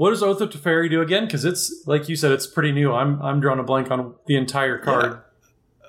what does Oath of Teferi do again? Because it's like you said, it's pretty new. I'm I'm drawing a blank on the entire card.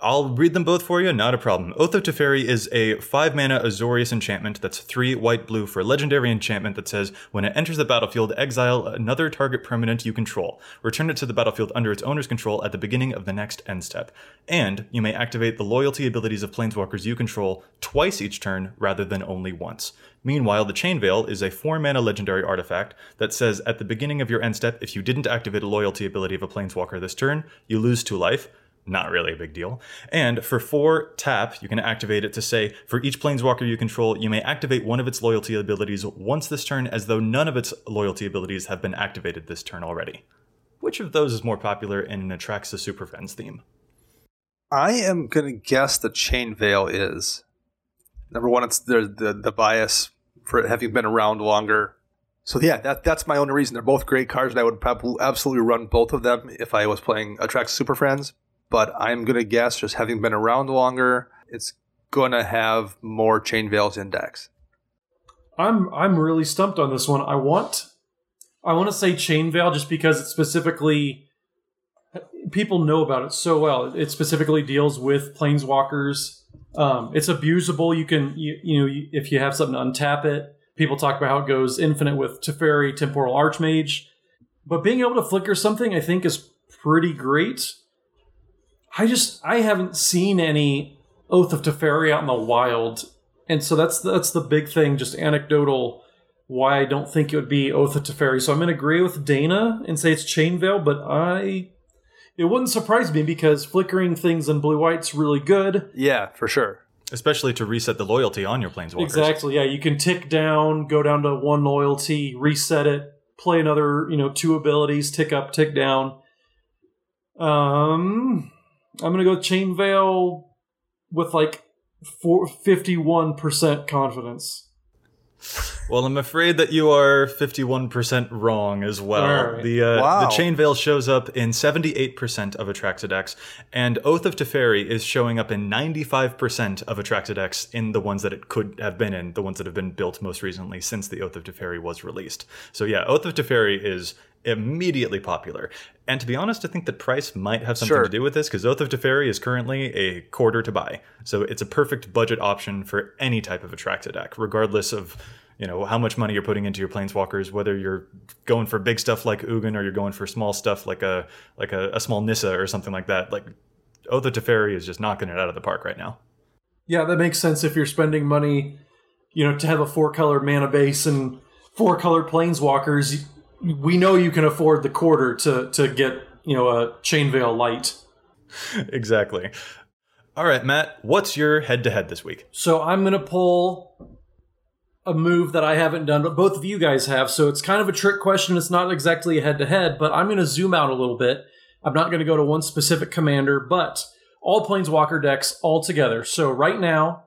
I'll read them both for you, not a problem. Oath of Teferi is a 5 mana Azorius enchantment that's 3 white blue for a legendary enchantment that says when it enters the battlefield, exile another target permanent you control. Return it to the battlefield under its owner's control at the beginning of the next end step. And you may activate the loyalty abilities of planeswalkers you control twice each turn rather than only once. Meanwhile, the Chain Veil is a 4 mana legendary artifact that says at the beginning of your end step, if you didn't activate a loyalty ability of a planeswalker this turn, you lose 2 life not really a big deal. And for four tap, you can activate it to say, for each planeswalker you control, you may activate one of its loyalty abilities once this turn, as though none of its loyalty abilities have been activated this turn already. Which of those is more popular and Atraxa the Super Friends theme? I am going to guess the Chain Veil is. Number one, it's the, the, the bias for having been around longer. So yeah, that that's my only reason. They're both great cards, and I would probably absolutely run both of them if I was playing Atraxa Super Friends but I'm going to guess, just having been around longer, it's going to have more chain veils index. I'm I'm really stumped on this one. I want I want to say chain veil just because it specifically people know about it so well. It specifically deals with planeswalkers. Um, it's abusable. You can you, you know if you have something to untap it. People talk about how it goes infinite with Teferi, Temporal Archmage, but being able to flicker something, I think, is pretty great. I just I haven't seen any Oath of Teferi out in the wild, and so that's that's the big thing. Just anecdotal why I don't think it would be Oath of Teferi. So I'm going to agree with Dana and say it's Chain Veil, but I it wouldn't surprise me because flickering things in blue white's really good. Yeah, for sure. Especially to reset the loyalty on your planeswalkers. Exactly. Yeah, you can tick down, go down to one loyalty, reset it, play another, you know, two abilities, tick up, tick down. Um, I'm gonna go Chain Veil with like 51% confidence. Well, I'm afraid that you are 51% wrong as well. Right. The uh, Wow. the chain veil shows up in 78% of Atraxa decks, and Oath of Teferi is showing up in 95% of Atraxa decks in the ones that it could have been in, the ones that have been built most recently since the Oath of Teferi was released. So yeah, Oath of Teferi is immediately popular. And to be honest, I think that price might have something Sure. to do with this because Oath of Teferi is currently a quarter to buy. So it's a perfect budget option for any type of Atraxa deck, regardless of you know how much money you're putting into your planeswalkers, whether you're going for big stuff like Ugin or you're going for small stuff like a like a, a small Nissa or something like that. Like Oath of Teferi is just knocking it out of the park right now. Yeah, that makes sense if you're spending money, you know, to have a four color mana base and four color planeswalkers. We know you can afford the quarter to to get you know a chain veil light. exactly. All right, Matt, what's your head to head this week? So I'm gonna pull a move that I haven't done, but both of you guys have. So it's kind of a trick question. It's not exactly a head to head, but I'm going to zoom out a little bit. I'm not going to go to one specific commander, but all Planeswalker decks all together. So right now,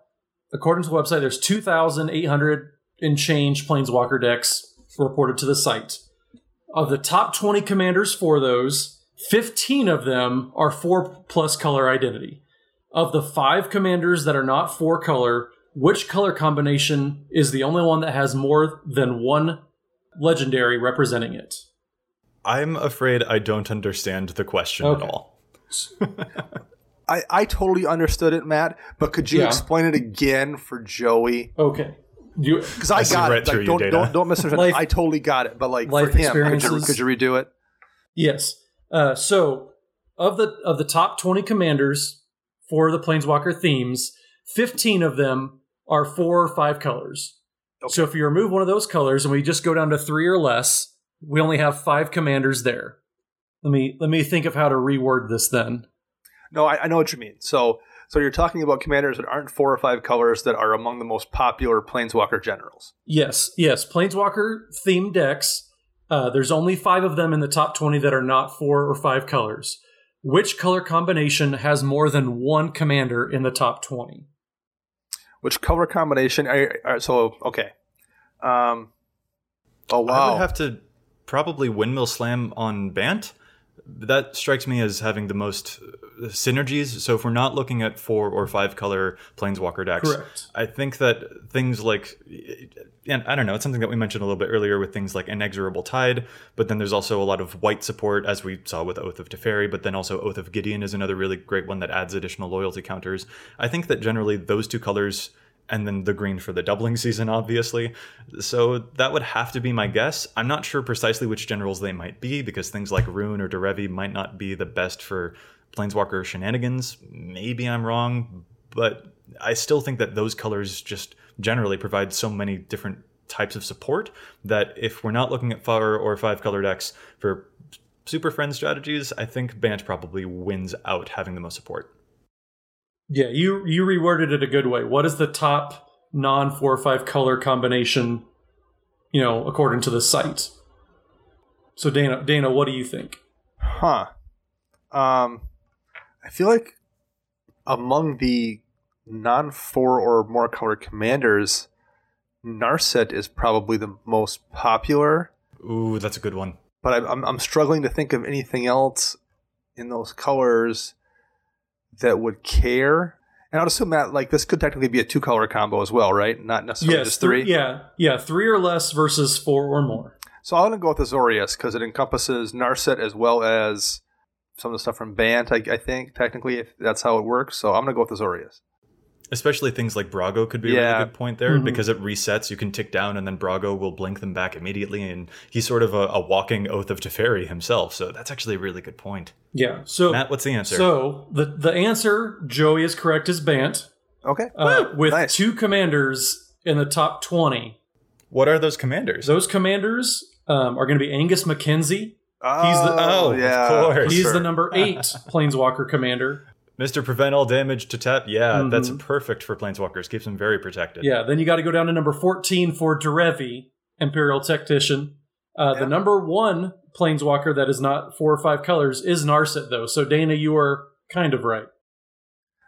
according to the website, there's 2,800 and change Planeswalker decks reported to the site. Of the top 20 commanders for those, 15 of them are four plus color identity. Of the five commanders that are not four color, which color combination is the only one that has more than one legendary representing it? I'm afraid I don't understand the question Okay. at all. I, I totally understood it, Matt, but could you Yeah. explain it again for Joey? Okay. You, Because I, I got right it. through Like, don't, don't don't misunderstand. Life- I totally got it, but like life for him, could you, could you redo it? Yes. Uh, so of the of the top twenty commanders for the Planeswalker themes, fifteen of them are four or five colors. So if you remove one of those colors and we just go down to three or less, we only have five commanders there. Let me let me think of how to reword this then. No, I, I know what you mean. So so you're talking about commanders that aren't four or five colors that are among the most popular planeswalker generals. Yes, yes, Planeswalker themed decks. Uh, there's only five of them in the top twenty that are not four or five colors. Which color combination has more than one commander in the top twenty? Which color combination? Are, are, so okay. Um. Oh I would have to probably windmill slam on Bant. That strikes me as having the most synergies. So if we're not looking at four or five color planeswalker decks, Correct. I think that things like, and I don't know, it's something that we mentioned a little bit earlier with things like Inexorable Tide, but then there's also a lot of white support, as we saw with Oath of Teferi, but then also Oath of Gideon is another really great one that adds additional loyalty counters. I think that generally those two colors, and then the green for the doubling season, obviously. So that would have to be my guess. I'm not sure precisely which generals they might be, because things like Roon or Derevi might not be the best for Planeswalker shenanigans. Maybe I'm wrong, but I still think that those colors just generally provide so many different types of support that if we're not looking at four or five color decks for super friend strategies, I think Bant probably wins out having the most support. Yeah, you you reworded it a good way. What is the top non four or five color combination? You know, according to the site. So Dana, Dana, what do you think? Huh. Um, I feel like among the non four or more color commanders, Narset is probably the most popular. Ooh, that's a good one. But I, I'm I'm struggling to think of anything else in those colors that would care. And I'd assume that like this could technically be a two color combo as well, right? Not necessarily yes, just three. th- yeah, yeah, three or less versus four or more. So I'm gonna go with Azorius because it encompasses Narset as well as some of the stuff from Bant. I, I think technically, if that's how it works. So I'm gonna go with Azorius. Especially things like Brago could be a really good point there Mhm. because it resets. You can tick down and then Brago will blink them back immediately. And he's sort of a, a walking Oath of Teferi himself. So that's actually a really good point. Yeah. So Matt, what's the answer? so the the answer, Joey is correct, is Bant Okay. uh, with nice. two commanders in the top twenty. what are those commanders? Those commanders um, are going to be Angus Mackenzie. Oh, he's the- oh, of yeah, course. He's sure. the number eight Planeswalker commander. Mr. Prevent all damage to tap. Yeah, that's Mhm. perfect for Planeswalkers. Keeps them very protected. Yeah, then you got to go down to number 14 for Derevi, Imperial Tactician. Uh, Yeah. The number one planeswalker that is not four or five colors is Narset, though. So, Dana, you are kind of right.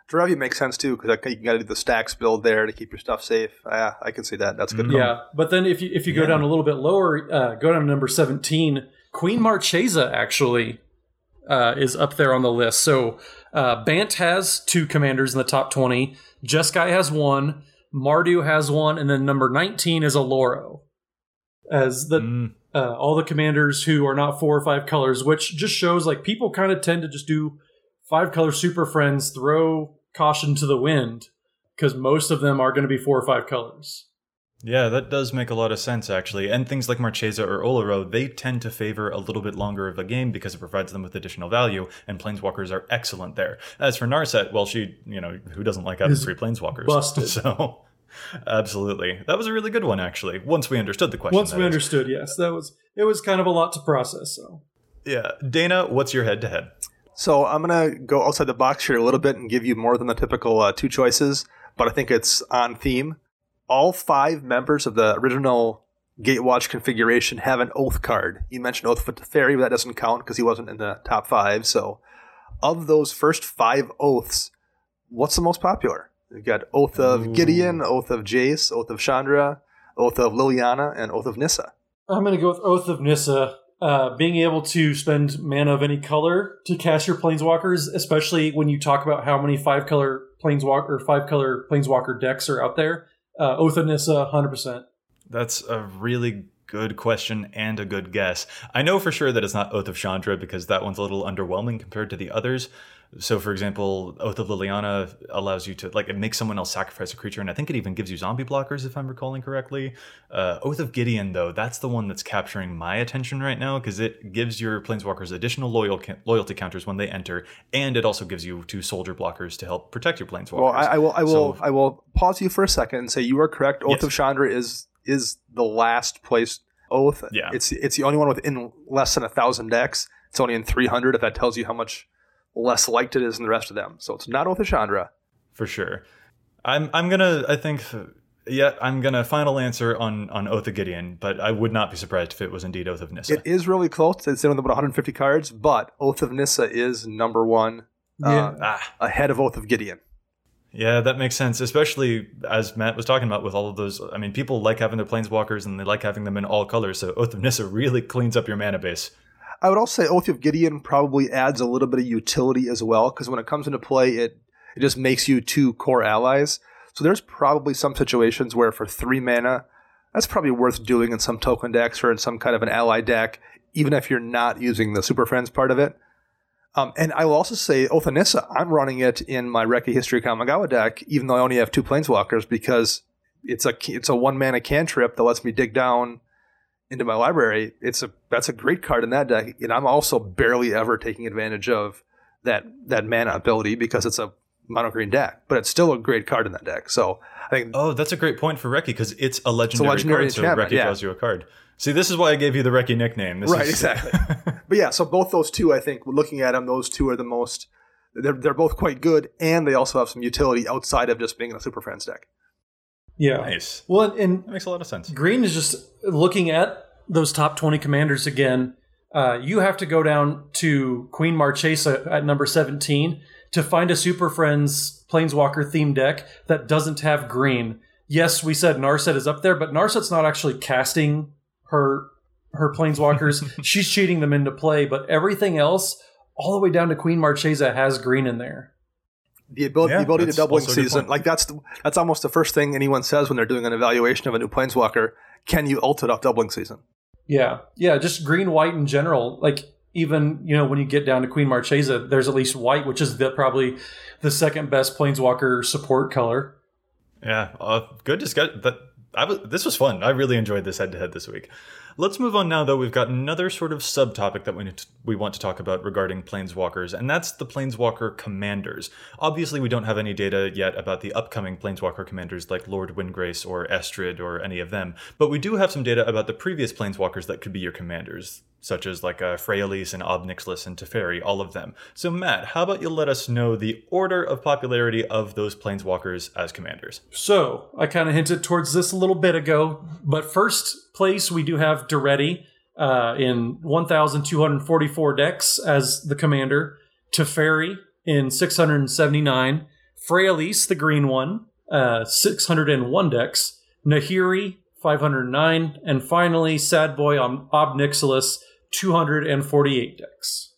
Derevi makes sense too because you got to do the stacks build there to keep your stuff safe. Yeah, I can see that. That's a good. call. Yeah, but then if you if you go Yeah. down a little bit lower, uh, go down to number 17, Queen Marchesa actually uh, is up there on the list. So, uh, Bant has two commanders in the top 20, Jeskai has one, Mardu has one, and then number 19 is Oloro. As the Mm, uh, all the commanders who are not four or five colors, which just shows like people kind of tend to just do five color super friends, throw caution to the wind because most of them are going to be four or five colors. Yeah, that does make a lot of sense, actually. And things like Marchesa or Oloro, they tend to favor a little bit longer of a game because it provides them with additional value, and Planeswalkers are excellent there. As for Narset, well, she, you know, who doesn't like having Is free Planeswalkers? busted. So, absolutely. That was a really good one, actually, once we understood the question. Once we is. understood, yes, that was it was kind of a lot to process. So Yeah. Dana, what's your head to head? So I'm gonna go outside the box here a little bit and give you more than the typical uh, two choices, but I think it's on theme. All five members of the original Gatewatch configuration have an oath card. You mentioned Oath of Teferi, but that doesn't count because he wasn't in the top five. So, of those first five oaths, what's the most popular? You've got Oath of Ooh. Gideon, Oath of Jace, Oath of Chandra, Oath of Liliana, and Oath of Nissa. I'm going to go with Oath of Nissa. Uh, being able to spend mana of any color to cast your planeswalkers, especially when you talk about how many five color planeswalker or five color planeswalker decks are out there. Uh, Nissa, hundred percent. That's a really good question and a good guess. I know for sure that it's not Oath of Chandra because that one's a little underwhelming compared to the others. So, for example, Oath of Liliana allows you to like it makes someone else sacrifice a creature, and I think it even gives you zombie blockers if I'm recalling correctly. Uh, Oath of Gideon, though, that's the one that's capturing my attention right now because it gives your planeswalkers additional loyal loyalty counters when they enter, and it also gives you two soldier blockers to help protect your planeswalkers. Well, I, I will. I will. So- I will pause you for a second and say you are correct. Oath Yes. of Chandra is is the last place oath. Yeah. It's it's the only one within less than a thousand decks. It's only in three hundred. If that tells you how much less liked it is than the rest of them, so it's not Oath of Chandra. for sure. I'm I'm gonna I think yeah I'm gonna final answer on on Oath of Gideon, but I would not be surprised if it was indeed Oath of Nissa. It is really close. It's in with about 150 cards, but Oath of Nissa is number one Yeah. uh, ah, ahead of Oath of Gideon. yeah, that makes sense. Especially as Matt was talking about with all of those. I mean, people like having their planeswalkers and they like having them in all colors. So Oath of Nissa really cleans up your mana base. I would also say Oath of Gideon probably adds a little bit of utility as well, because when it comes into play, it it just makes you two Kor allies. So there's probably some situations where for three mana, that's probably worth doing in some token decks or in some kind of an ally deck, even if you're not using the Super Friends part of it. Um, and I will also say Oath of Nissa, I'm running it in my Reki History Kamigawa deck, even though I only have two planeswalkers, because it's a it's a one mana cantrip that lets me dig down into my library. It's a that's a great card in that deck, and I'm also barely ever taking advantage of that that mana ability because it's a mono green deck, but it's still a great card in that deck. So I think Oh, that's a great point for Reki because it's a legendary, legendary card, so Reki yeah. draws you a card. See, this is why I gave you the Reki nickname. This Right, is- exactly. But yeah, so both those two, I think, looking at them, those two are the most. They're they're both quite good, and they also have some utility outside of just being in a Super Friends deck. Yeah. nice. Well, and That makes a lot of sense. Green is just looking at those top 20 commanders again. Uh, you have to go down to Queen Marchesa at number 17 to find a Super Friends Planeswalker theme deck that doesn't have green. Yes, we said Narset is up there, but Narset's not actually casting her her planeswalkers. She's cheating them into play, but everything else, all the way down to Queen Marchesa, has green in there. The ability, Yeah, the ability to that's doubling also a good season, like that's the, that's almost the first thing anyone says when they're doing an evaluation of a new Planeswalker. Can you ult it off doubling season? Yeah, yeah, just green, white in general. Like even you know when you get down to Queen Marchesa, there's at least white, which is the, probably the second best Planeswalker support color. Yeah, uh, good discussion. That I was, this was fun. I really enjoyed this head to head this week. Let's move on now, though. We've got another sort of subtopic that we to, we want to talk about regarding planeswalkers, and that's the planeswalker commanders. Obviously, we don't have any data yet about the upcoming planeswalker commanders like Lord Windgrace or Estrid or any of them, but we do have some data about the previous planeswalkers that could be your commanders, such as like uh, Freyalise and Ob Nixilis and Teferi, all of them. So, Matt, how about you let us know the order of popularity of those planeswalkers as commanders? So I kind of hinted towards this a little bit ago, but first place we do have Daretti uh, in 1,244 decks as the commander, Teferi in 679, Freyalise, the green one, uh, 601 decks, Nahiri, 509, and finally Sad Boy on Ob Nixilis, 248 decks.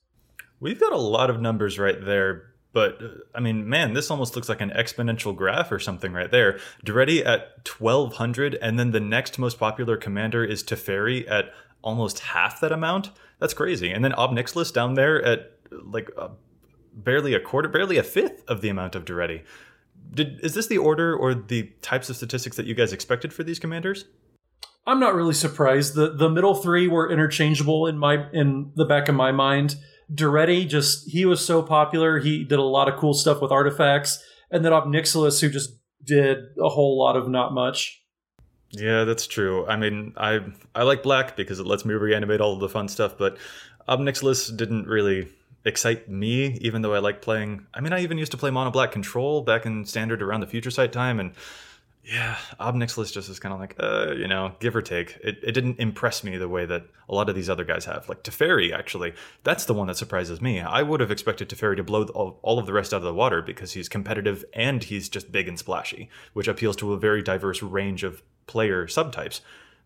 We've got a lot of numbers right there, but uh, I mean, man, this almost looks like an exponential graph or something right there. Daretti at 1200, and then the next most popular commander is Teferi at almost half that amount. That's crazy. And then Ob Nixilis down there at like uh, barely a quarter, barely a fifth of the amount of Daretti. Did, is this the order or the types of statistics that you guys expected for these commanders? I'm not really surprised. The the middle three were interchangeable in my in the back of my mind. Daretti just he was so popular. He did a lot of cool stuff with artifacts, and then Ob Nixilis, who just did a whole lot of not much. Yeah, that's true. I mean, I I like black because it lets me reanimate all of the fun stuff, but Ob Nixilis didn't really excite me, even though I like playing. I mean, I even used to play mono black control back in standard around the future sight time, and Yeah, Ob Nixilis just is kind of like, uh, you know, give or take. It, it didn't impress me the way that a lot of these other guys have. Like Teferi, actually, that's the one that surprises me. I would have expected Teferi to blow all, all of the rest out of the water because he's competitive and he's just big and splashy, which appeals to a very diverse range of player subtypes.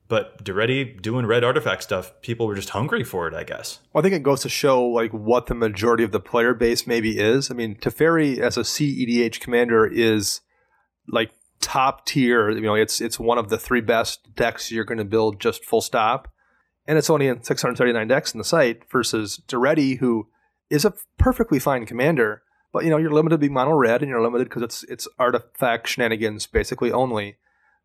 But Daretti doing red artifact stuff, people were just hungry for it, I guess. Well, I think it goes to show like what the majority of the player base maybe is. I mean, Teferi as a CEDH commander is like top tier. You know, it's it's one of the three best decks you're going to build just full stop, and it's only in 639 decks in the site versus Daretti, who is a perfectly fine commander. But you know, you're limited to be mono red, and you're limited because it's it's artifact shenanigans basically only.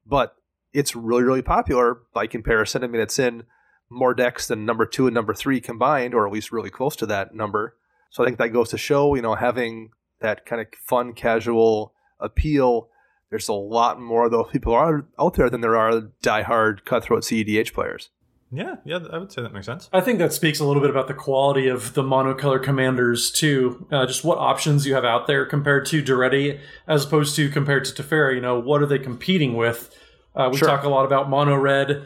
But it's really really popular by comparison. I mean, it's in more decks than number two and number three combined, or at least really close to that number. So I think that goes to show, you know, having that kind of fun, casual appeal there's a lot more of those people are out there than there are diehard cutthroat CEDH players. Yeah, yeah, I would say that makes sense. I think that speaks a little bit about the quality of the monocolor commanders too. Uh, just what options you have out there compared to Daretti, as opposed to compared to Teferi. You know, what are they competing with? Uh, we Sure. talk a lot about mono red,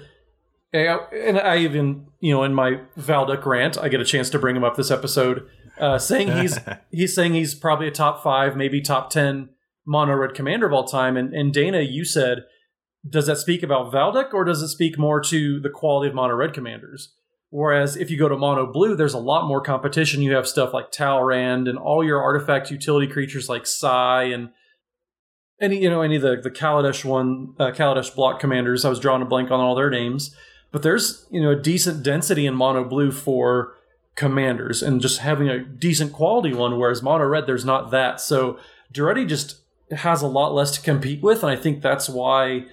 and I even you know in my Valduk rant, I get a chance to bring him up this episode, uh, saying he's he's saying he's probably a top five, maybe top ten mono red commander of all time. And, and Dana, you said, does that speak about Valduk or does it speak more to the quality of mono red commanders? Whereas if you go to mono blue, there's a lot more competition. You have stuff like Talrand and all your artifact utility creatures like Sai and any you know any of the the Kaladesh one uh, Kaladesh block commanders. I was drawing a blank on all their names, but there's you know a decent density in mono blue for commanders and just having a decent quality one. Whereas mono red, there's not that. So Daretti just has a lot less to compete with, and I think that's why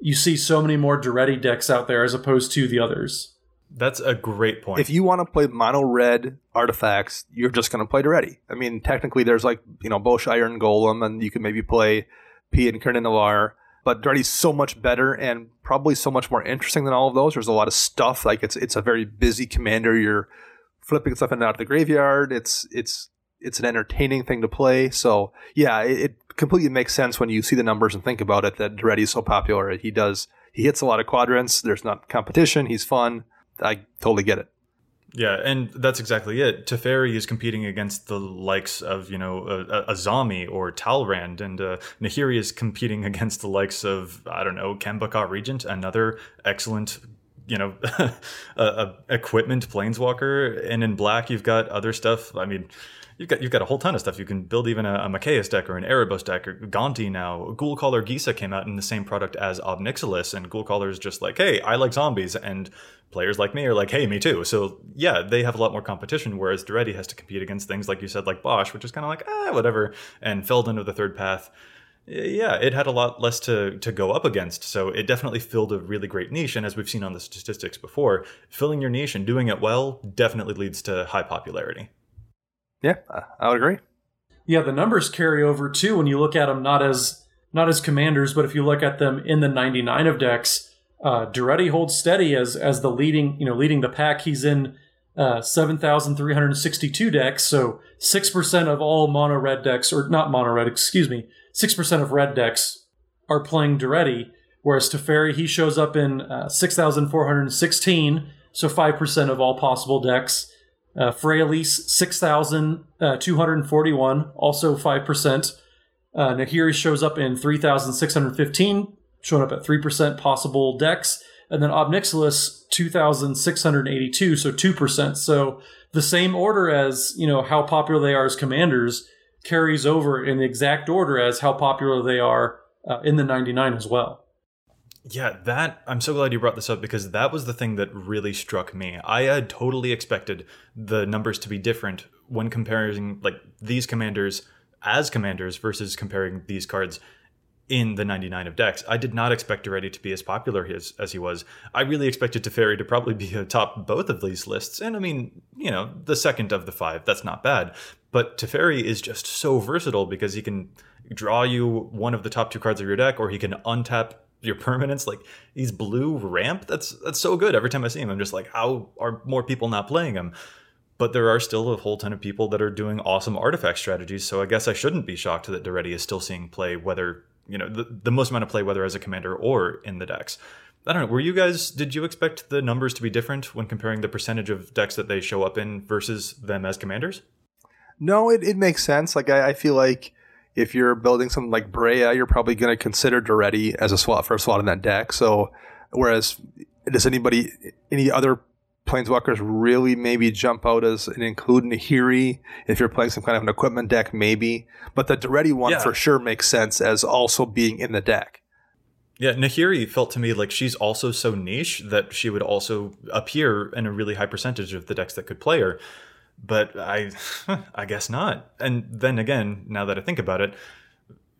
you see so many more Daretti decks out there as opposed to the others. That's a great point. If you want to play mono red artifacts, you're just going to play Daretti. I mean, technically, there's like you know Bosh Iron Golem, and you can maybe play P and Kerninar, but Daretti's so much better and probably so much more interesting than all of those. There's a lot of stuff. Like it's it's a very busy commander. You're flipping stuff in and out of the graveyard. It's it's it's an entertaining thing to play. So yeah, it, it completely makes sense when you see the numbers and think about it that Daretti is so popular. He does he hits a lot of quadrants. There's not competition. He's fun. I totally get it. Yeah, and that's exactly it. Teferi is competing against the likes of, you know, a Azami or Talrand, and uh, Nahiri is competing against the likes of, I don't know, Kemba Kha Regent, another excellent, you know, uh, uh, equipment planeswalker. And in black, you've got other stuff. I mean, you've got you've got a whole ton of stuff. You can build even a, a deck or an Erebos deck or Gonti now. Ghoulcaller Gisa came out in the same product as Ob Nixilis, and Ghoulcaller is just like, hey, I like zombies, and players like me are like, hey, me too. So yeah, they have a lot more competition, whereas Daretti has to compete against things like you said, like Bosh, which is kind of like, ah, whatever, and Feldon of the Third Path. Yeah, it had a lot less to, to go up against, so it definitely filled a really great niche. And as we've seen on the statistics before, filling your niche and doing it well definitely leads to high popularity. Yeah, I- would agree. Yeah, the numbers carry over too when you look at them not as not as commanders, but if you look at them in the 99 of decks, uh, Daretti holds steady as as the leading you know leading the pack. He's in uh, 7,362 decks, so six percent of all mono red decks, or not mono red, excuse me, six percent of red decks are playing Daretti. Whereas Teferi, he shows up in uh, 6,416, so 5% of all possible decks. Uh, Freyalise, 6,241, also 5%. Uh, Nahiri shows up in 3,615, showing up at 3% possible decks. And then Ob Nixilis, 2,682, so 2%. So the same order as, you know, how popular they are as commanders carries over in the exact order as how popular they are uh, in the 99 as well. Yeah, that I'm so glad you brought this up because that was the thing that really struck me. I had totally expected the numbers to be different when comparing like these commanders as commanders versus comparing these cards in the 99 of decks. I did not expect Daretti to be as popular as, as he was. I really expected Teferi to probably be atop both of these lists. And I mean, you know, the second of the five, that's not bad. But Teferi is just so versatile because he can draw you one of the top two cards of your deck, or he can untap your permanence Like these blue ramp. That's that's so good. Every time I see him, I'm just like, how are more people not playing him? But there are still a whole ton of people that are doing awesome artifact strategies. So I guess I shouldn't be shocked that Daretti is still seeing play, whether you know the, the most amount of play, whether as a commander or in the decks. I don't know. Were you guys? Did you expect the numbers to be different when comparing the percentage of decks that they show up in versus them as commanders? No, it, it makes sense. Like I, I feel like if you're building something like Breya, you're probably going to consider Daretti as a slot for a slot in that deck. So, whereas does anybody, any other planeswalkers really maybe jump out as and include Nahiri if you're playing some kind of an equipment deck, maybe. But the Daretti one Yeah. for sure makes sense as also being in the deck. Yeah, Nahiri felt to me like she's also so niche that she would also appear in a really high percentage of the decks that could play her. But I, I guess not. And then again, now that I think about it,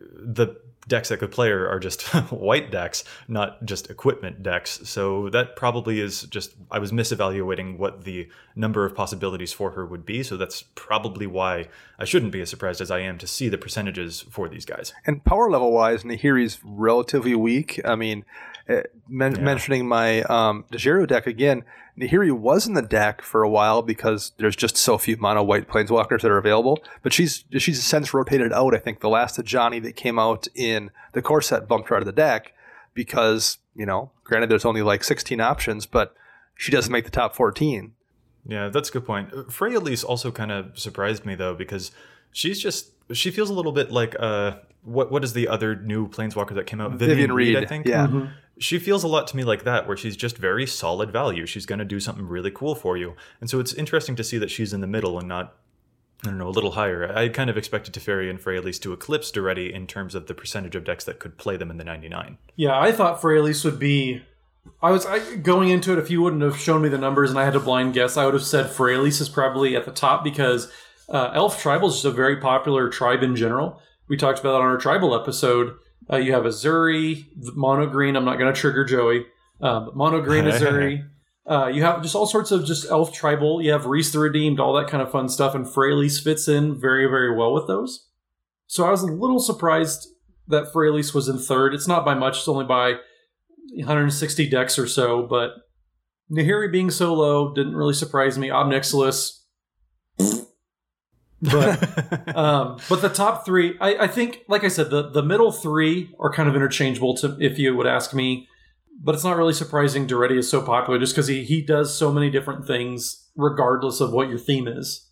the decks that could play are just white decks, not just equipment decks. So that probably is just I was misevaluating what the number of possibilities for her would be. So that's probably why I shouldn't be as surprised as I am to see the percentages for these guys. And power level wise, Nahiri's relatively weak. I mean, men- Yeah. mentioning my um, Dejiro deck again, Nahiri was in the deck for a while because there's just so few mono white planeswalkers that are available. But she's she's since rotated out. I think the last of Johnny that came out in the core set bumped her out of the deck because you know, granted there's only like 16 options, but she doesn't make the top 14. Yeah, that's a good point. Uh, Freyalise also kind of surprised me though because she's just she feels a little bit like uh what what is the other new planeswalker that came out? Vivien Reid, I think. yeah. Mhm. She feels a lot to me like that, where she's just very solid value. She's going to do something really cool for you, and so it's interesting to see that she's in the middle and not, I don't know, a little higher. I kind of expected Teferi and Elise to eclipse Daretti in terms of the percentage of decks that could play them in the 99. Yeah, I thought Freyalise would be. I was I, going into it. If you wouldn't have shown me the numbers and I had to blind guess, I would have said Freyalise is probably at the top because uh, Elf Tribal is just a very popular tribe in general. We talked about that on our tribal episode. Uh, you have Ezuri, mono green. I'm not going to trigger Joey, but mono green Ezuri. Uh, you have just all sorts of just elf tribal. You have Rhys the Redeemed, all that kind of fun stuff, and Freyalise fits in very, very well with those. So I was a little surprised that Freyalise was in third. It's not by much; it's only by 160 decks or so. But Nahiri being so low didn't really surprise me. Ob Nixilis, but um, but the top three, I, I think, like I said, the the middle three are kind of interchangeable. To if you would ask me, but it's not really surprising. Daretti is so popular just because he he does so many different things, regardless of what your theme is.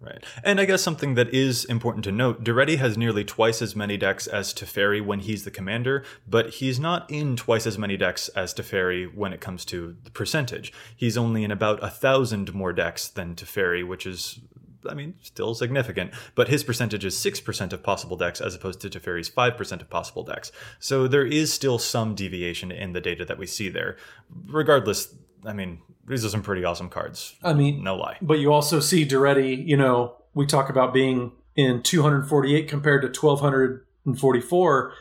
Right. And I guess something that is important to note, Daretti has nearly twice as many decks as Teferi when he's the commander, but he's not in twice as many decks as Teferi when it comes to the percentage. He's only in about a thousand more decks than Teferi, which is I mean, still significant, but his percentage is 6% of possible decks as opposed to Teferi's 5% of possible decks. So there is still some deviation in the data that we see there. Regardless, I mean, these are some pretty awesome cards. I mean, No lie. But you also see Daretti, you know, we talk about being in 248 compared to 1244.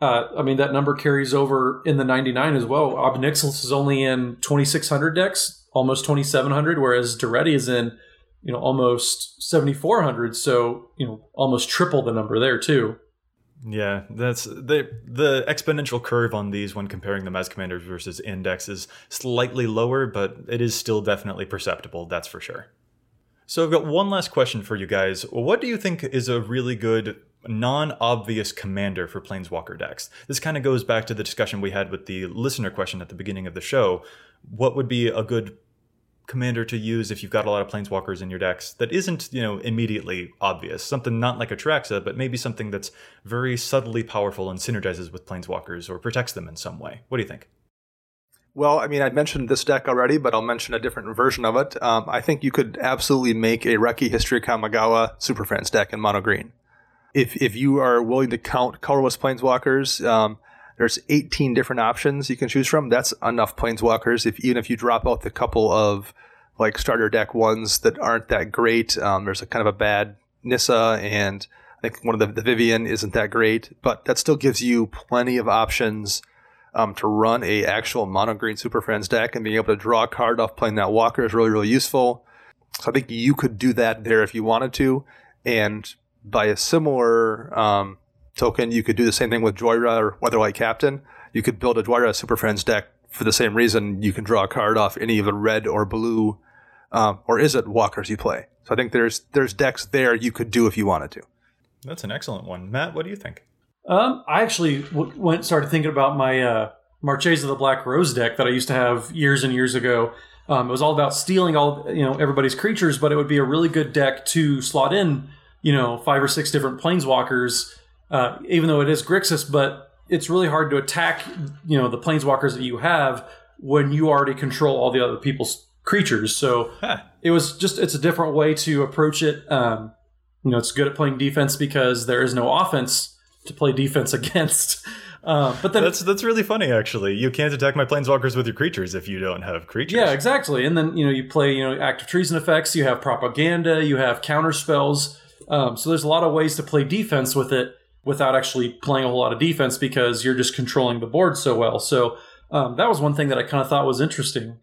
Uh, I mean, that number carries over in the 99 as well. Ob Nixilis is only in 2600 decks, almost 2700, whereas Daretti is in, you know, almost 7400. So, you know, almost triple the number there, too. Yeah, that's the the exponential curve on these when comparing them as commanders versus index is slightly lower, but it is still definitely perceptible, that's for sure. So I've got one last question for you guys. What do you think is a really good non-obvious commander for planeswalker decks? This kind of goes back to the discussion we had with the listener question at the beginning of the show. What would be a good commander to use if you've got a lot of planeswalkers in your decks that isn't, you know, immediately obvious. Something not like Atraxa, but maybe something that's very subtly powerful and synergizes with planeswalkers or protects them in some way. What do you think? Well, I mean, I mentioned this deck already, but I'll mention a different version of it. Um, I think you could absolutely make a Reki History Kamigawa Super Friends deck in mono green. If if you are willing to count colorless planeswalkers, um, there's 18 different options you can choose from. That's enough planeswalkers. If even if you drop out the couple of like starter deck ones that aren't that great, um, there's a kind of a bad Nissa and I think one of the, the Vivien isn't that great, but that still gives you plenty of options um, to run a actual mono green Super Friends deck and being able to draw a card off playing that Walker is really really useful. So I think you could do that there if you wanted to, and by a similar um, token, you could do the same thing with Jhoira or Weatherlight Captain. You could build a Jhoira Super Friends deck for the same reason. You can draw a card off any of the red or blue, um, or is it Walkers you play? So I think there's there's decks there you could do if you wanted to. That's an excellent one. Matt, what do you think? Um, I actually w- went started thinking about my uh, Marchesa of the Black Rose deck that I used to have years and years ago. Um, it was all about stealing all you know everybody's creatures, but it would be a really good deck to slot in you know five or six different planeswalkers. Uh, even though it is Grixis, but it's really hard to attack you know the planeswalkers that you have when you already control all the other people's creatures. So Huh. it was just it's a different way to approach it. Um, you know, it's good at playing defense because there is no offense to play defense against. Uh, but then That's that's really funny, actually. You can't attack my planeswalkers with your creatures if you don't have creatures. Yeah, exactly. And then you know you play you know active treason effects. You have propaganda. You have counter spells. Um, so there's a lot of ways to play defense with it without actually playing a whole lot of defense because you're just controlling the board so well. So um, that was one thing that I kind of thought was interesting.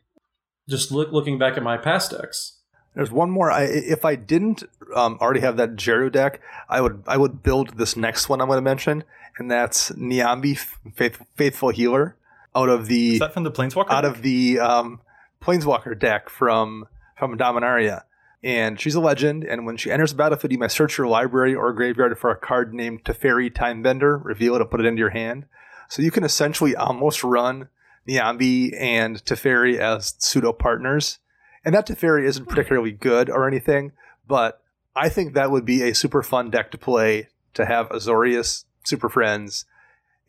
Just look, looking back at my past decks. There's one more. I, if I didn't um, already have that Jeru deck, I would I would build this next one I'm going to mention, and that's Niambi, Faith, Faithful Healer, out of the Is that from the planeswalker? out of the um, Planeswalker deck from from Dominaria. And she's a legend, and when she enters the battlefield, you may search your library or graveyard for a card named Teferi Timebender, reveal it, and put it into your hand. So you can essentially almost run Niambi and Teferi as pseudo partners. And that Teferi isn't hmm. particularly good or anything, but I think that would be a super fun deck to play to have Azorius, Super Friends,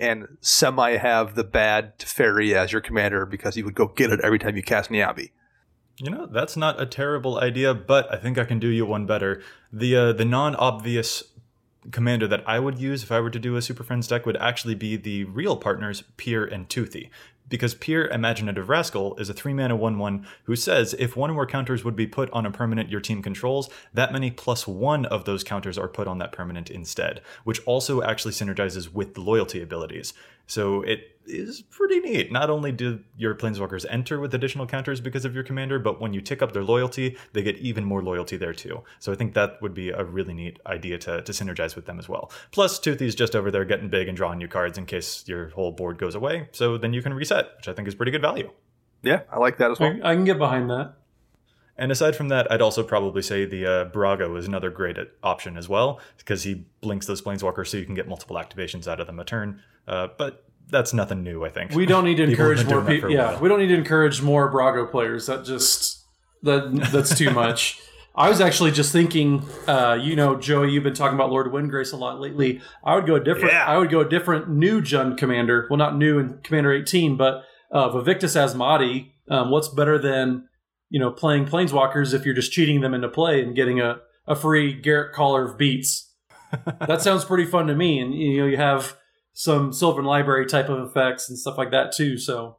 and semi have the bad Teferi as your commander because you would go get it every time you cast Niambi. You know, that's not a terrible idea, but I think I can do you one better. The uh, the non-obvious commander that I would use if I were to do a Super Friends deck would actually be the real partners, Pir and Toothy. Because Pir Imaginative Rascal is a 3 mana 1 1 who says if one or more counters would be put on a permanent your team controls, that many plus one of those counters are put on that permanent instead, which also actually synergizes with the loyalty abilities. So it is pretty neat. Not only do your planeswalkers enter with additional counters because of your commander, but when you tick up their loyalty, they get even more loyalty there too. So I think that would be a really neat idea to, to synergize with them as well. Plus, Toothy's just over there getting big and drawing you cards in case your whole board goes away. So then you can reset, which I think is pretty good value. Yeah, I like that as well. I, I can get behind that. And aside from that, I'd also probably say the uh, Brago is another great option as well, because he blinks those planeswalkers so you can get multiple activations out of them a turn. Uh, but that's nothing new, I think. We don't need to encourage more people. Yeah, we don't need to encourage more Brago players. That just that that's too much. I was actually just thinking, uh, you know, Joey, you've been talking about Lord Windgrace a lot lately. I would go a different. Yeah. I would go a different new Jund commander. Well, not new in Commander 18, but uh, Vaevictis Asmadi. Um, what's better than you know playing Planeswalkers if you're just cheating them into play and getting a, a free Garruk Caller of Beasts? that sounds pretty fun to me. And you know, you have some Sylvan Library type of effects and stuff like that too. So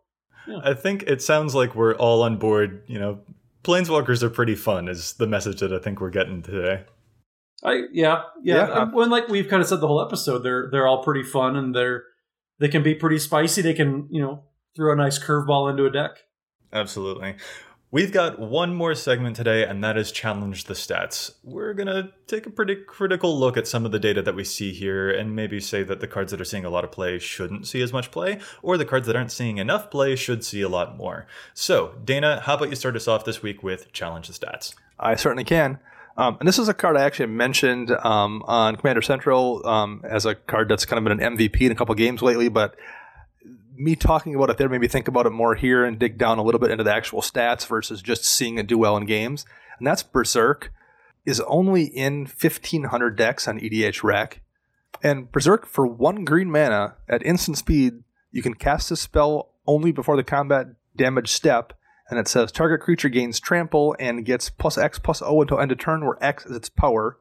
I think it sounds like we're all on board. You know, planeswalkers are pretty fun. Is the message that I think we're getting today. I yeah yeah. Yeah. When like we've kind of said the whole episode, they're they're all pretty fun and they're they can be pretty spicy. They can you know throw a nice curveball into a deck. Absolutely. We've got one more segment today, and that is Challenge the Stats. We're going to take a pretty critical look at some of the data that we see here and maybe say that the cards that are seeing a lot of play shouldn't see as much play, or the cards that aren't seeing enough play should see a lot more. So, Dana, how about you start us off this week with Challenge the Stats? I certainly can. Um, and this is a card I actually mentioned um, on Commander Central um, as a card that's kind of been an MVP in a couple games lately, but me talking about it there made me think about it more here and dig down a little bit into the actual stats versus just seeing it do well in games. And that's Berserk is only in 1500 decks on EDH Rec. And Berserk, for one green mana at instant speed, you can cast a spell only before the combat damage step. And it says target creature gains trample and gets plus X plus O until end of turn, where X is its power.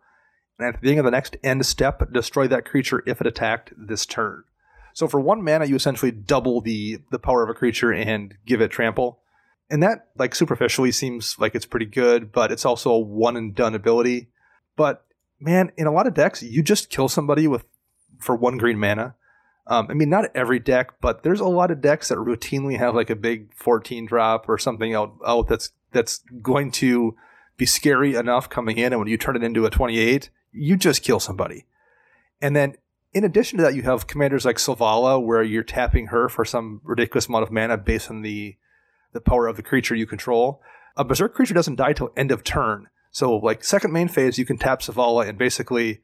And at the beginning of the next end step, destroy that creature if it attacked this turn. So for one mana, you essentially double the the power of a creature and give it trample. And that, like superficially, seems like it's pretty good, but it's also a one and done ability. But man, in a lot of decks, you just kill somebody with for one green mana. Um, I mean, not every deck, but there's a lot of decks that routinely have like a big 14 drop or something out, out that's that's going to be scary enough coming in, and when you turn it into a 28, you just kill somebody. And then in addition to that, you have commanders like Selvala, where you're tapping her for some ridiculous amount of mana based on the the power of the creature you control. A berserk creature doesn't die till end of turn. So, like second main phase, you can tap Selvala and basically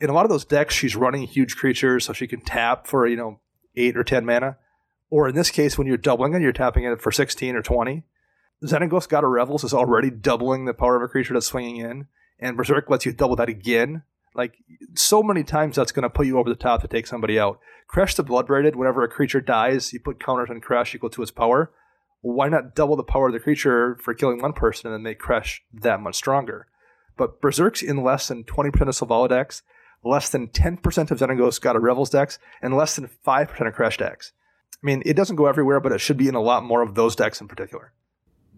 in a lot of those decks, she's running huge creatures, so she can tap for you know eight or ten mana. Or in this case, when you're doubling it, you're tapping it for sixteen or twenty. Xenagos God of Revels is already doubling the power of a creature that's swinging in, and Berserk lets you double that again. Like so many times, that's going to put you over the top to take somebody out. Kresh the Bloodbraided. Whenever a creature dies, you put counters on Kresh equal to its power. Why not double the power of the creature for killing one person and then make Kresh that much stronger? But Berserk's in less than 20% of Selvala decks, less than 10% of Xenagos God of Revels decks, and less than 5% of Kresh decks. I mean, it doesn't go everywhere, but it should be in a lot more of those decks in particular.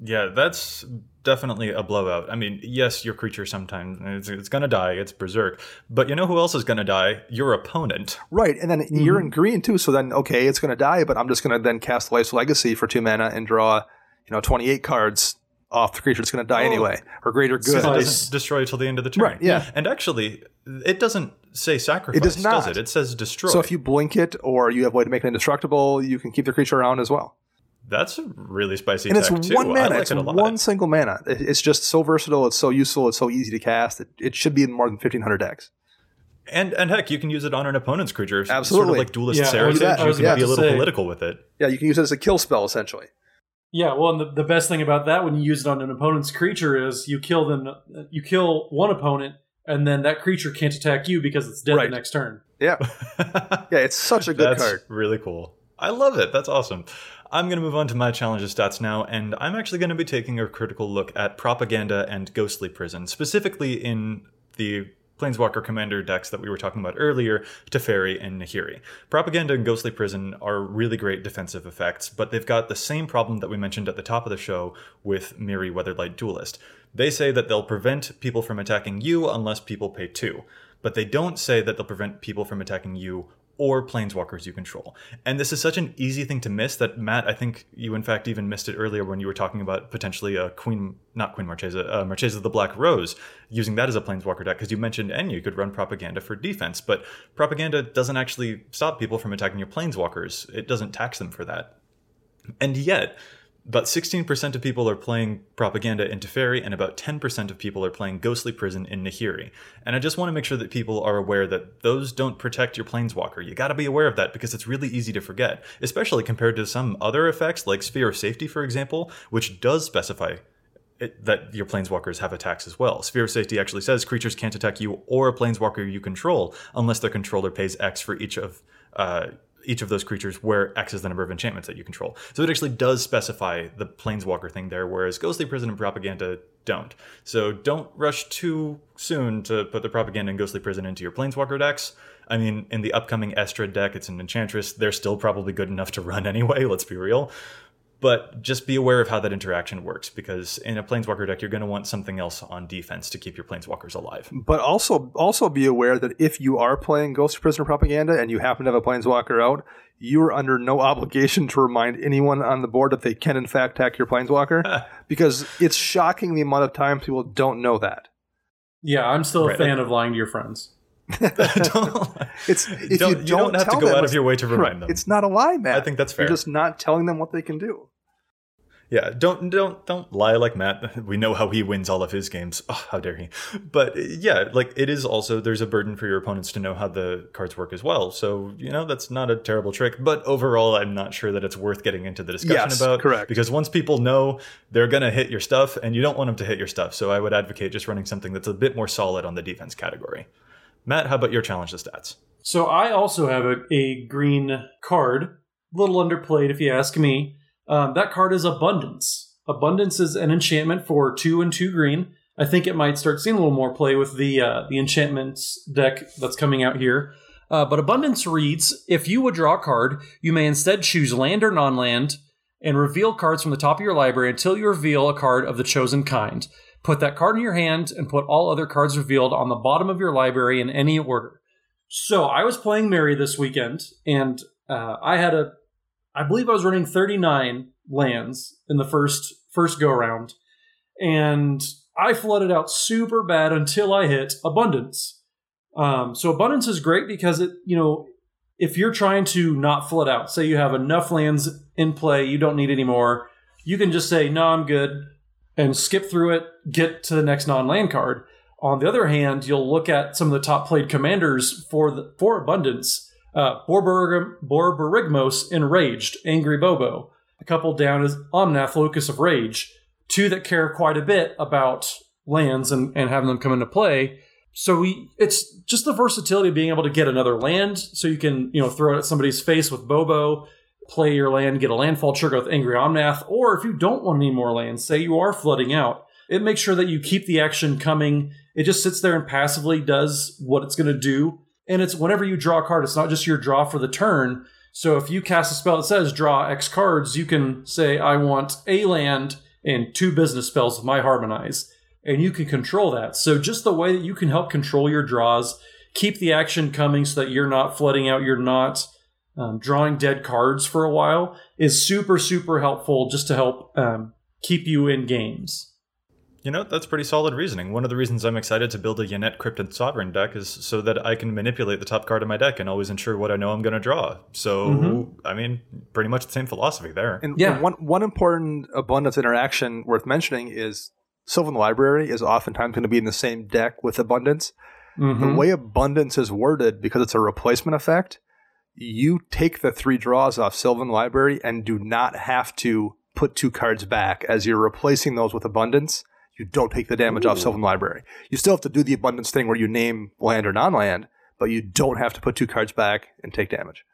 Yeah, that's definitely a blowout. I mean, yes, your creature sometimes it's, it's going to die. It's berserk, but you know who else is going to die? Your opponent. Right, and then mm-hmm. you're in green too. So then, okay, it's going to die, but I'm just going to then cast Life's Legacy for two mana and draw, you know, 28 cards off the creature that's going to die oh. anyway, or greater good. So it doesn't destroy till the end of the turn. Right. Yeah. And actually, it doesn't say sacrifice. It does not. Does it? it says destroy. So if you blink it, or you have a way to make it indestructible, you can keep the creature around as well. That's a really spicy and it's one too. mana. Like it's it one single mana. It's just so versatile. It's so useful. It's so easy to cast. It, it should be in more than fifteen hundred decks. And and heck, you can use it on an opponent's creature. Absolutely, sort of like duelist yeah, Saracen. You can yeah, be a little say. political with it. Yeah, you can use it as a kill spell essentially. Yeah, well, and the, the best thing about that when you use it on an opponent's creature is you kill them. You kill one opponent, and then that creature can't attack you because it's dead right. the next turn. Yeah, yeah, it's such a good That's card. Really cool. I love it. That's awesome. I'm going to move on to my challenges stats now, and I'm actually going to be taking a critical look at propaganda and ghostly prison, specifically in the Planeswalker Commander decks that we were talking about earlier, Teferi and Nahiri. Propaganda and Ghostly Prison are really great defensive effects, but they've got the same problem that we mentioned at the top of the show with Mirri Weatherlight Duelist. They say that they'll prevent people from attacking you unless people pay two, but they don't say that they'll prevent people from attacking you or planeswalkers you control. And this is such an easy thing to miss that Matt, I think you in fact even missed it earlier when you were talking about potentially a Queen, not Queen Marchesa, uh, Marchesa the Black Rose, using that as a planeswalker deck because you mentioned and you could run propaganda for defense, but propaganda doesn't actually stop people from attacking your planeswalkers. It doesn't tax them for that. And yet, about 16% of people are playing Propaganda in Teferi, and about 10% of people are playing Ghostly Prison in Nahiri. And I just want to make sure that people are aware that those don't protect your Planeswalker. You gotta be aware of that because it's really easy to forget, especially compared to some other effects like Sphere of Safety, for example, which does specify it, that your planeswalkers have attacks as well. Sphere of Safety actually says creatures can't attack you or a planeswalker you control unless their controller pays X for each of uh, each of those creatures where X is the number of enchantments that you control. So it actually does specify the planeswalker thing there, whereas Ghostly Prison and Propaganda don't. So don't rush too soon to put the Propaganda and Ghostly Prison into your planeswalker decks. I mean, in the upcoming Estrid deck, it's an Enchantress. They're still probably good enough to run anyway, let's be real but just be aware of how that interaction works because in a planeswalker deck you're going to want something else on defense to keep your planeswalkers alive. But also also be aware that if you are playing ghost prisoner propaganda and you happen to have a planeswalker out you are under no obligation to remind anyone on the board that they can in fact attack your planeswalker because it's shocking the amount of times people don't know that. Yeah i'm still a right. fan of lying to your friends it's if don't, you, don't, you don't have to go out of your way to remind them. It's not a lie, Matt. I think that's fair. You're just not telling them what they can do. Yeah, don't don't don't lie like Matt. We know how he wins all of his games. Oh, how dare he? But yeah, like it is also there's a burden for your opponents to know how the cards work as well. So you know that's not a terrible trick. But overall, I'm not sure that it's worth getting into the discussion yes, about. Correct. Because once people know they're gonna hit your stuff, and you don't want them to hit your stuff, so I would advocate just running something that's a bit more solid on the defense category. Matt, how about your challenge the stats? So I also have a, a green card, a little underplayed if you ask me. Um, that card is Abundance. Abundance is an enchantment for two and two green. I think it might start seeing a little more play with the uh, the enchantments deck that's coming out here. Uh, but Abundance reads: If you would draw a card, you may instead choose land or non-land and reveal cards from the top of your library until you reveal a card of the chosen kind. Put that card in your hand and put all other cards revealed on the bottom of your library in any order. So I was playing Mary this weekend, and uh, I had a, I believe I was running 39 lands in the first first go round, and I flooded out super bad until I hit abundance. Um, so abundance is great because it, you know, if you're trying to not flood out, say you have enough lands in play, you don't need any more, you can just say, "No, I'm good." And skip through it, get to the next non land card. On the other hand, you'll look at some of the top played commanders for the, for abundance. Uh, Borborygmos Enraged, Angry Bobo. A couple down is Omnath, Locus of Rage. Two that care quite a bit about lands and, and having them come into play. So we, it's just the versatility of being able to get another land, so you can you know throw it at somebody's face with Bobo, play your land, get a landfall trigger with Angry Omnath, or if you don't want any more lands, say you are flooding out, it makes sure that you keep the action coming. It just sits there and passively does what it's going to do, and it's whenever you draw a card, it's not just your draw for the turn. So if you cast a spell that says draw X cards, you can say I want a land and two business spells with my harmonize and you can control that. So just the way that you can help control your draws, keep the action coming so that you're not flooding out, you're not um, drawing dead cards for a while is super super helpful just to help um, keep you in games. You know, that's pretty solid reasoning. One of the reasons I'm excited to build a Yennett Cryptic Sovereign deck is so that I can manipulate the top card of my deck and always ensure what I know I'm going to draw. So, mm-hmm. I mean, pretty much the same philosophy there. And yeah. one, one important abundance interaction worth mentioning is Sylvan Library is oftentimes going to be in the same deck with Abundance. Mm-hmm. The way Abundance is worded, because it's a replacement effect, you take the three draws off Sylvan Library and do not have to put two cards back as you're replacing those with Abundance. You don't take the damage Ooh. off Sylvan Library. You still have to do the Abundance thing where you name land or non land, but you don't have to put two cards back and take damage.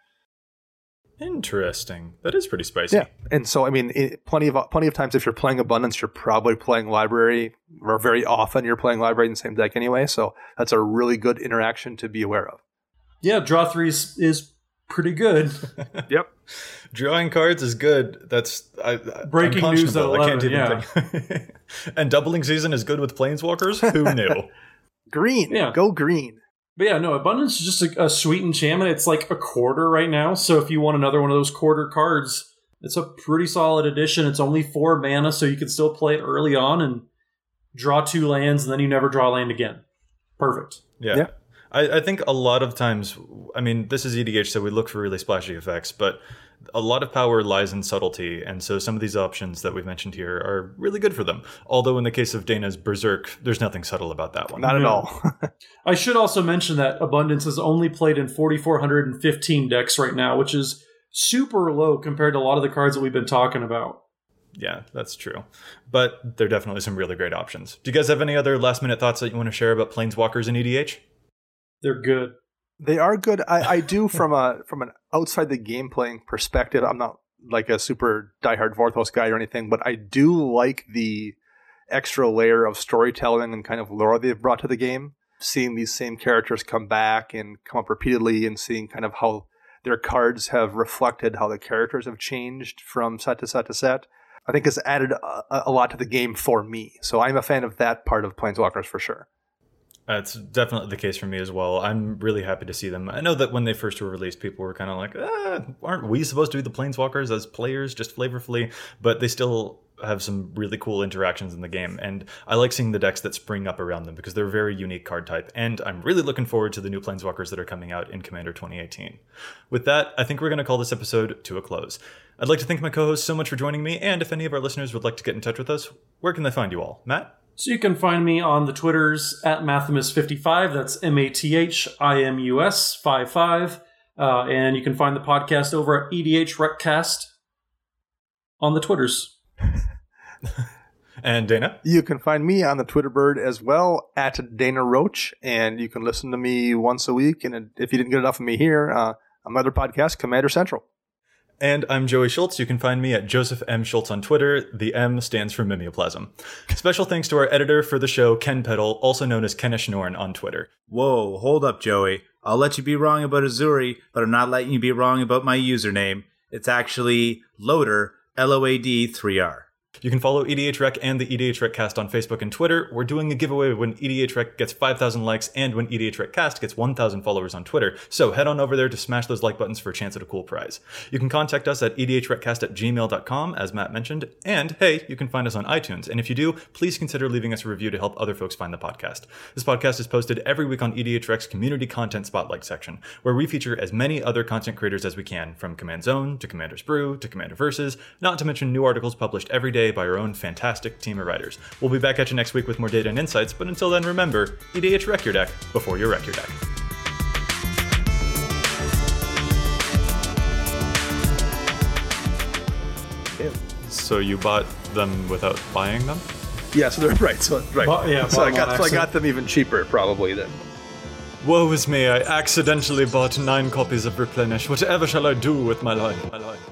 Interesting. That is pretty spicy. Yeah, and so I mean, it, plenty of plenty of times if you're playing abundance, you're probably playing library, or very often you're playing library in the same deck anyway. So that's a really good interaction to be aware of. Yeah, draw three is, is pretty good. yep. Drawing cards is good. That's I, breaking news at 11, I can't even yeah. think. and doubling season is good with planeswalkers. Who knew? green. Yeah. Go green. But yeah, no, Abundance is just a, a sweet enchantment. It's like a quarter right now. So if you want another one of those quarter cards, it's a pretty solid addition. It's only four mana, so you can still play it early on and draw two lands, and then you never draw land again. Perfect. Yeah. yeah. I, I think a lot of times, I mean, this is EDH, so we look for really splashy effects, but a lot of power lies in subtlety, and so some of these options that we've mentioned here are really good for them. Although in the case of Dana's Berserk, there's nothing subtle about that one. Not at all. I should also mention that Abundance is only played in 4,415 decks right now, which is super low compared to a lot of the cards that we've been talking about. Yeah, that's true. But there are definitely some really great options. Do you guys have any other last minute thoughts that you want to share about Planeswalkers in EDH? They're good. They are good. I, I do from a from an outside the game playing perspective. I'm not like a super diehard Vorthos guy or anything, but I do like the extra layer of storytelling and kind of lore they've brought to the game. Seeing these same characters come back and come up repeatedly, and seeing kind of how their cards have reflected how the characters have changed from set to set to set, I think has added a, a lot to the game for me. So I'm a fan of that part of Planeswalkers for sure. That's definitely the case for me as well. I'm really happy to see them. I know that when they first were released, people were kind of like, ah, aren't we supposed to be the Planeswalkers as players, just flavorfully? But they still have some really cool interactions in the game. And I like seeing the decks that spring up around them because they're a very unique card type. And I'm really looking forward to the new Planeswalkers that are coming out in Commander 2018. With that, I think we're going to call this episode to a close. I'd like to thank my co hosts so much for joining me. And if any of our listeners would like to get in touch with us, where can they find you all? Matt? So you can find me on the Twitters at Mathimus55. That's M A T H I M U S 55. Uh, and you can find the podcast over at EDH Recast on the Twitters. and Dana? You can find me on the Twitter bird as well at Dana Roach. And you can listen to me once a week. And if you didn't get enough of me here, uh, on my other podcast, Commander Central. And I'm Joey Schultz. You can find me at Joseph M. Schultz on Twitter. The M stands for Mimeoplasm. Special thanks to our editor for the show, Ken Peddle, also known as Kenish Norn on Twitter. Whoa, hold up, Joey. I'll let you be wrong about Azuri, but I'm not letting you be wrong about my username. It's actually Loader, L O A D 3R. You can follow EDH Rec and the EDH Rec cast on Facebook and Twitter. We're doing a giveaway when EDH Rec gets 5,000 likes and when EDH Rec cast gets 1,000 followers on Twitter. So head on over there to smash those like buttons for a chance at a cool prize. You can contact us at edhrecast at gmail.com, as Matt mentioned. And hey, you can find us on iTunes. And if you do, please consider leaving us a review to help other folks find the podcast. This podcast is posted every week on EDH Rec's community content spotlight section, where we feature as many other content creators as we can, from Command Zone to Commander's Brew to Commander Versus, not to mention new articles published every day day by our own fantastic team of writers. We'll be back at you next week with more data and insights, but until then, remember EDH Wreck Your Deck before you wreck your deck. So you bought them without buying them? Yeah, so they're right. So right. But- yeah, so I got so I got them even cheaper probably than. Woe is me, I accidentally bought nine copies of Replenish. Whatever shall I do with my life? My life,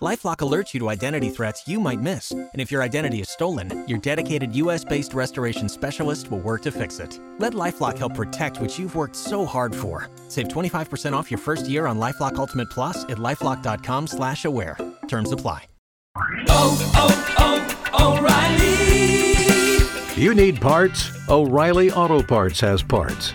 Lifelock alerts you to identity threats you might miss. And if your identity is stolen, your dedicated US based restoration specialist will work to fix it. Let Lifelock help protect what you've worked so hard for. Save 25% off your first year on Lifelock Ultimate Plus at lifelock.com slash aware. Terms apply. Oh, oh, oh, O'Reilly! You need parts? O'Reilly Auto Parts has parts.